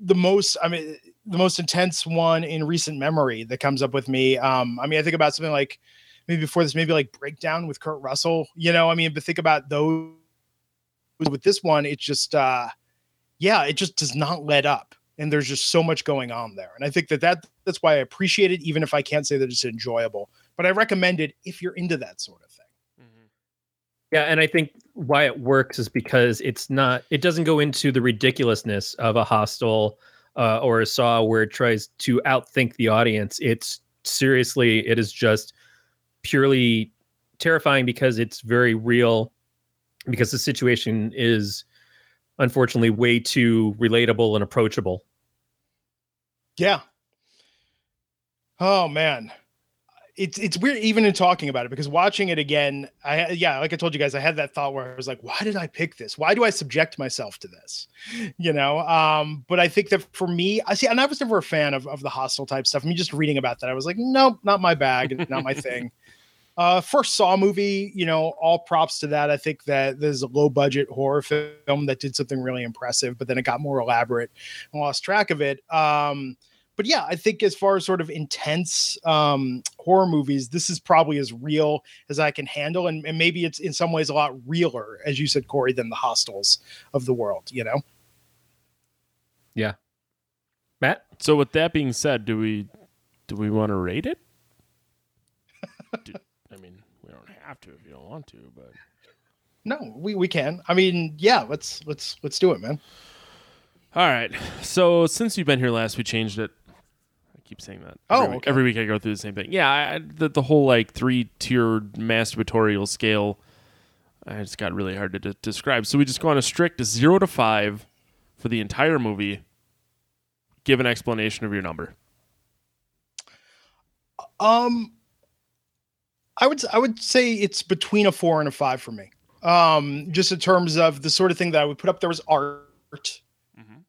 the most i mean the most intense one in recent memory that comes up with me. Um i mean i think about something like maybe before this maybe like breakdown with kurt russell you know? I mean but think about those with this one it's just uh yeah it just does not let up and there's just so much going on there. And i think that that that's why i appreciate it even if i can't say that it's enjoyable but i recommend it if you're into that sort of thing
Yeah, and I think why it works is because it's not it doesn't go into the ridiculousness of a hostel uh, or a saw where it tries to outthink the audience. It's seriously it is just purely terrifying because it's very real because the situation is unfortunately way too relatable and approachable.
Yeah. Oh man. It's it's weird even in talking about it because watching it again, I yeah, like I told you guys, I had that thought where I was like, why did I pick this? Why do I subject myself to this? You know, um, but I think that for me, I see, and I was never a fan of, of the Hostel type stuff. I mean, just reading about that, I was like, nope, not my bag, not my thing. Uh, first Saw movie, you know, all props to that. I think that there's a low budget horror film that did something really impressive, but then it got more elaborate and lost track of it. Um, but yeah, I think as far as sort of intense um, horror movies, this is probably as real as I can handle, and, and maybe it's in some ways a lot realer, as you said, Corey, than the hostels of the world. You know, Yeah,
Matt?
So with that being said, do we do we want to rate it? Do- I mean, we don't have to if you don't want to, but
no, we we can. I mean, yeah, let's let's let's do it, man.
all right. So since you've been here last, we changed it. Keep saying that.
Oh,
every week,
okay.
every week I go through the same thing. Yeah, I, the the whole like three tiered masturbatorial scale. I just got really hard to de- describe. So we just go on a strict zero to five for the entire movie. Give an explanation of your number.
Um, I would I would say it's between a four and a five for me. Um, just in terms of the sort of thing that I would put up there was art.
Mhm.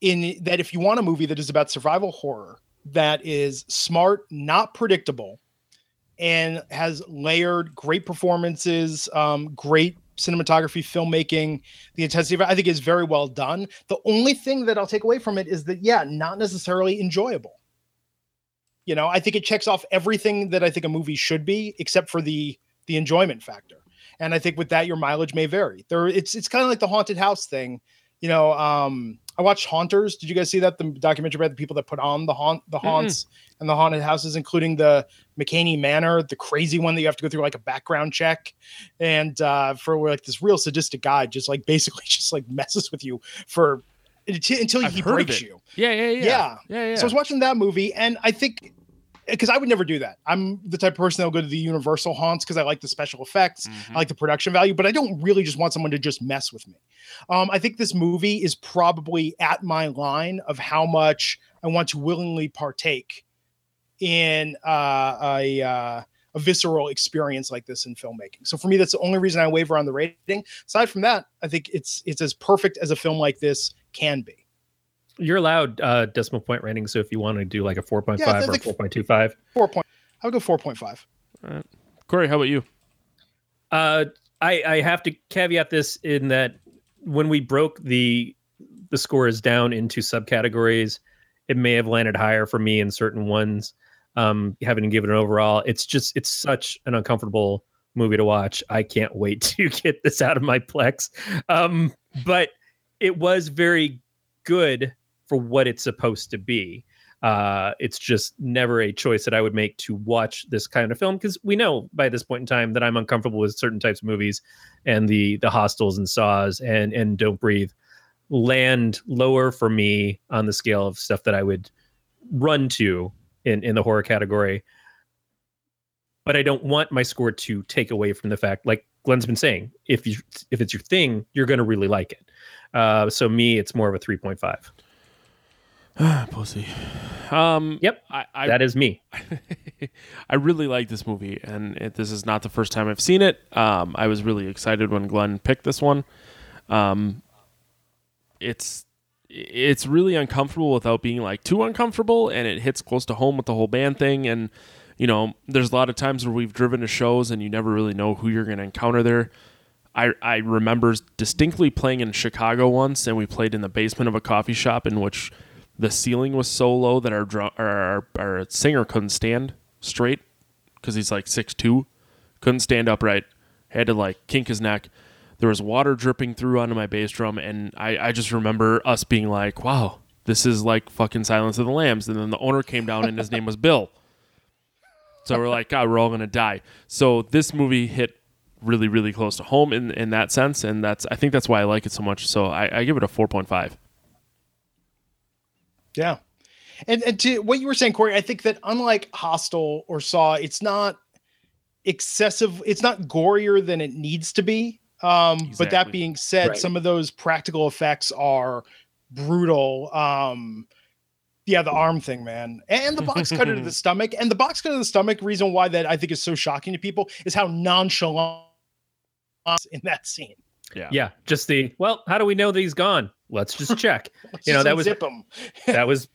In that, if you want a movie that is about survival horror that is smart, not predictable, and has layered great performances, um, great cinematography, filmmaking, the intensity of it, I think is very well done. The only thing that I'll take away from it is that, yeah, not necessarily enjoyable. You know, I think it checks off everything that I think a movie should be, except for the the enjoyment factor. And I think with that, your mileage may vary. There, it's it's kind of like the haunted house thing. You know, um, I watched Haunters. Did you guys see that? The documentary about the people that put on the haunt, the haunts, and the haunted houses, including the McKamey Manor, the crazy one that you have to go through like a background check, and uh, for where like this real sadistic guy just like basically just like messes with you for until he breaks you.
Yeah, yeah, yeah,
Yeah.
yeah, yeah.
So I was watching that movie, and I think because I would never do that. I'm the type of person that'll go to the Universal haunts because I like the special effects,
Mhm.
I like the production value, but I don't really just want someone to just mess with me. Um, I think this movie is probably at my line of how much I want to willingly partake in uh, a uh, a visceral experience like this in filmmaking. So for me, that's the only reason I waver on the rating. Aside from that, I think it's it's as perfect as a film like this can be.
You're allowed uh, decimal point rating, so if you want to do like a 4.5
Yeah,
or
think-
4.25,
Four point. I would go four point five.
Corey, how about you?
Uh, I, I have to caveat this in that when we broke the the scores down into subcategories, it may have landed higher for me in certain ones. Um, having given an overall, it's just it's such an uncomfortable movie to watch. I can't wait to get this out of my plex. Um, but it was very good for what it's supposed to be. Uh, it's just never a choice that I would make to watch this kind of film because we know by this point in time that I'm uncomfortable with certain types of movies, and the the hostels and saws and and Don't Breathe land lower for me on the scale of stuff that I would run to in in the horror category. But I don't want my score to take away from the fact, like Glenn's been saying, if you if it's your thing, you're going to really like it. Uh, so me, it's more of a three point five.
Pussy. Um,
Yep,
I, I
that is me.
I really like this movie, and it, this is not the first time I've seen it. Um, I was really excited when Glenn picked this one. Um, it's it's really uncomfortable without being like too uncomfortable, and it hits close to home with the whole band thing. And you know, there's a lot of times where we've driven to shows and you never really know who you're going to encounter there. I, I remember distinctly playing in Chicago once, and we played in the basement of a coffee shop in which the ceiling was so low that our our, our singer couldn't stand straight because he's like six two, couldn't stand upright, had to like kink his neck. There was water dripping through onto my bass drum, and I, I just remember us being like, "Wow, this is like fucking Silence of the Lambs." And then the owner came down, and his name was Bill. So we're like, God, we're all gonna die. So this movie hit really, really close to home in in that sense, and that's I think that's why I like it so much. So I, I give it a four point five.
Yeah. And and to what you were saying, Corey, I think that unlike Hostel or Saw, it's not excessive, it's not gorier than it needs to be. Um, but that being said,
Right.
some of those practical effects are brutal. Um yeah, the arm thing, man. And the box cutter to the stomach. And the box cutter to the stomach, reason why that I think is so shocking to people is how nonchalant in that scene.
Yeah.
Yeah, just the well. How do we know that he's gone? Let's just check.
Let's
You know, that was-
unzip 'em.
that was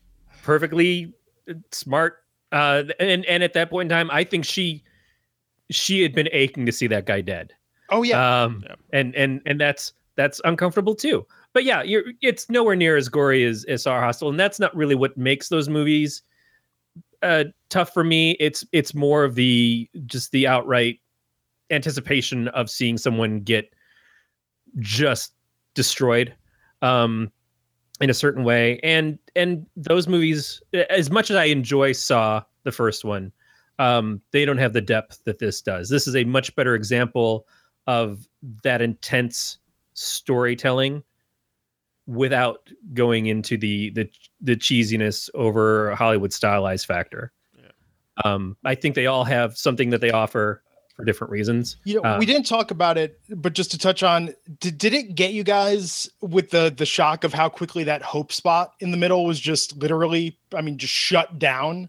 perfectly uh, smart. Uh, and and at that point in time, I think she she had been aching to see that guy dead.
Oh yeah.
Um,
Yeah.
and and and that's that's uncomfortable too. But yeah, you're it's nowhere near as gory as as our hostel, and that's not really what makes those movies uh tough for me. It's it's more of the just the outright anticipation of seeing someone get just destroyed um in a certain way. And and those movies as much as i enjoy saw the first one um they don't have the depth that this does. This is a much better example of that intense storytelling without going into the the the cheesiness over hollywood stylized factor. Yeah. um i think they all have something that they offer for different reasons
You know,
Uh,
we didn't talk about it, but just to touch on, did, did it get you guys with the the shock of how quickly that hope spot in the middle was just literally, I mean, just shut down?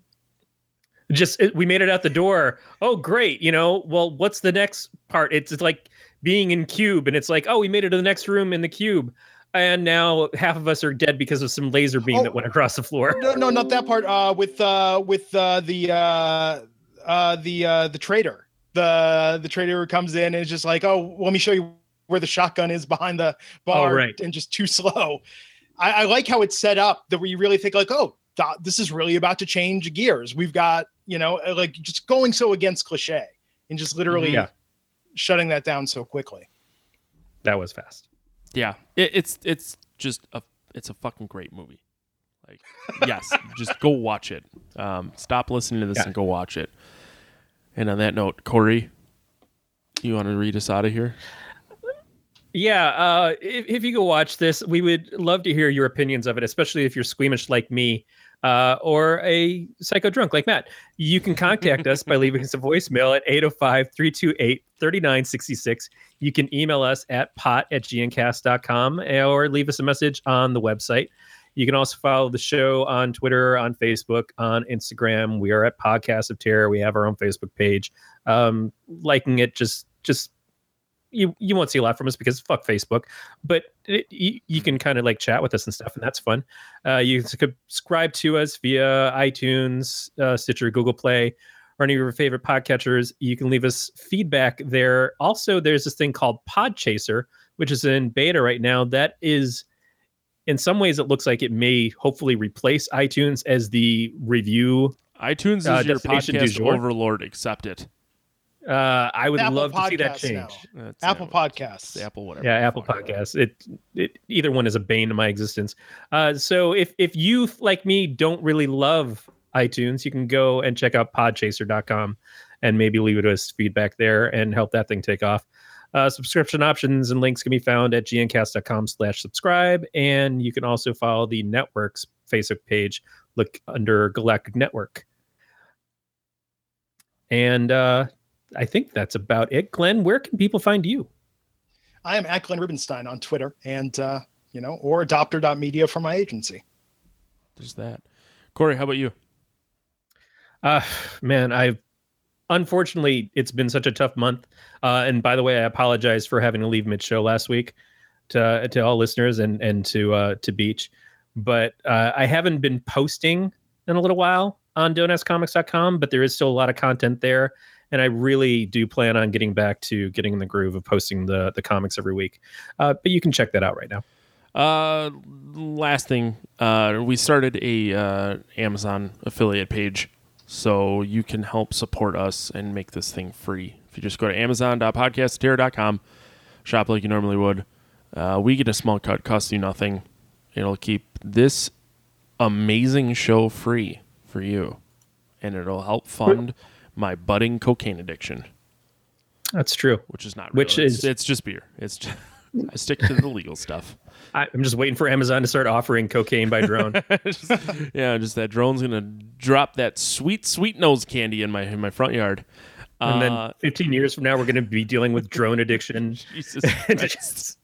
just it, we made it out the door oh great you know well what's the next part it's, it's like being in cube and it's like oh we made it to the next room in the cube and now half of us are dead because of some laser beam
Oh.
that went across the floor
No, no, not that part. Uh, with uh, with uh, the uh, uh, the uh, the trader, the the trader who comes in and is just like, oh, let me show you where the shotgun is behind the bar,
Oh, right.
and just too slow. I, I like how it's set up that where you really think like, oh, th- this is really about to change gears. We've got you know uh, like just going so against cliche and just literally
Yeah.
shutting that down so quickly.
that was fast
Yeah, it, it's it's just a it's a fucking great movie. Like, yes, just go watch it. Um, stop listening to this
Yeah.
and go watch it. And on that note, Corey, you want to read us out of here?
Yeah, uh, if, if you go watch this, we would love to hear your opinions of it, especially if you're squeamish like me uh, or a psycho drunk like Matt. You can contact us by leaving us a voicemail at 805 328 3966. You can email us at pot at gncast.com or leave us a message on the website. You can also follow the show on Twitter, on Facebook, on Instagram. We are at Podcast of Terror. We have our own Facebook page. Um, liking it just just you you won't see a lot from us because fuck Facebook, but it, you, you can kind of like chat with us and stuff, and that's fun. Uh, you can subscribe to us via iTunes, uh, Stitcher, Google Play, or any of your favorite podcatchers. You can leave us feedback there. Also, there's this thing called Podchaser, which is in beta right now. That is, in some ways, it looks like it may hopefully replace iTunes as the review
iTunes is
Uh,
your
destination du
podcast
jour.
overlord. Accept it.
Uh, I would
Apple
love to see that change.
now. Apple
it.
Podcasts.
Apple whatever.
Yeah, Apple
fuck.
Podcasts. It, it either one is a bane to my existence. Uh, so if if you like me don't really love iTunes, you can go and check out Podchaser.com and maybe leave it us feedback there and help that thing take off. Uh, subscription options and links can be found at gncast.com slash subscribe. And you can also follow the network's Facebook page. Look under Galactic Network. And uh, I think that's about it. Glenn, where can people find you?
I am at Glenn Rubenstein on Twitter and, uh, you know, or adopter.media for my agency.
There's that. Corey, how about you?
Uh man, I've unfortunately it's been such a tough month. Uh and by the way, I apologize for having to leave mid show last week to to all listeners and and to uh to Beach. But uh I haven't been posting in a little while on donascomics.com, but there is still a lot of content there. And I really do plan on getting back to getting in the groove of posting the the comics every week. Uh, but you can check that out right now.
Uh, last thing, uh, we started a Amazon affiliate page, so you can help support us and make this thing free. If you just go to amazon.podcastterror.com, shop like you normally would. Uh, we get a small cut, costs you nothing. It'll keep this amazing show free for you, and it'll help fund my budding cocaine addiction,
That's true.
which is not
Which
real. It's-
is-
it's just beer. It's just, I stick to the legal stuff.
I, I'm just waiting for Amazon to start offering cocaine by drone.
Just- yeah, just that drone's gonna drop that sweet, sweet nose candy in my in my front yard.
And
Uh,
then 15 years from now, we're going to be dealing with drone addiction.
Jesus Christ.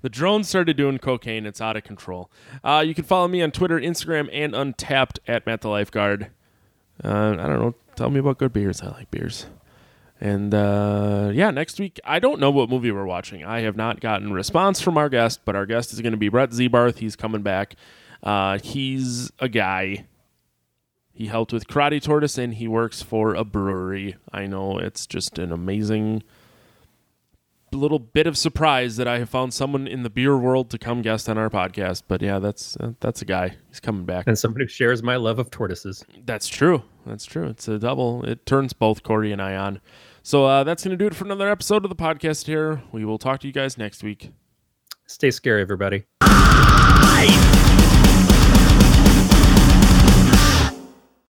the drone started doing cocaine. It's out of control. Uh, you can follow me on Twitter, Instagram, and Untappd at Matt the Lifeguard. Uh, I don't know. Tell me about good beers. I like beers. And uh, yeah, next week I don't know what movie we're watching. I have not gotten response from our guest, but our guest is going to be Brett Zebarth. He's coming back. Uh, he's a guy. He helped with Karate Tortoise, and he works for a brewery. I know it's just an amazing little bit of surprise that I have found someone in the beer world to come guest on our podcast. But yeah, that's uh, that's a guy. He's coming back.
And somebody who shares my love of tortoises.
That's true. That's true. It's a double. It turns both Corey and I on. So uh, that's going to do it for another episode of the podcast here. We will talk to you guys next week.
Stay scary, everybody.
I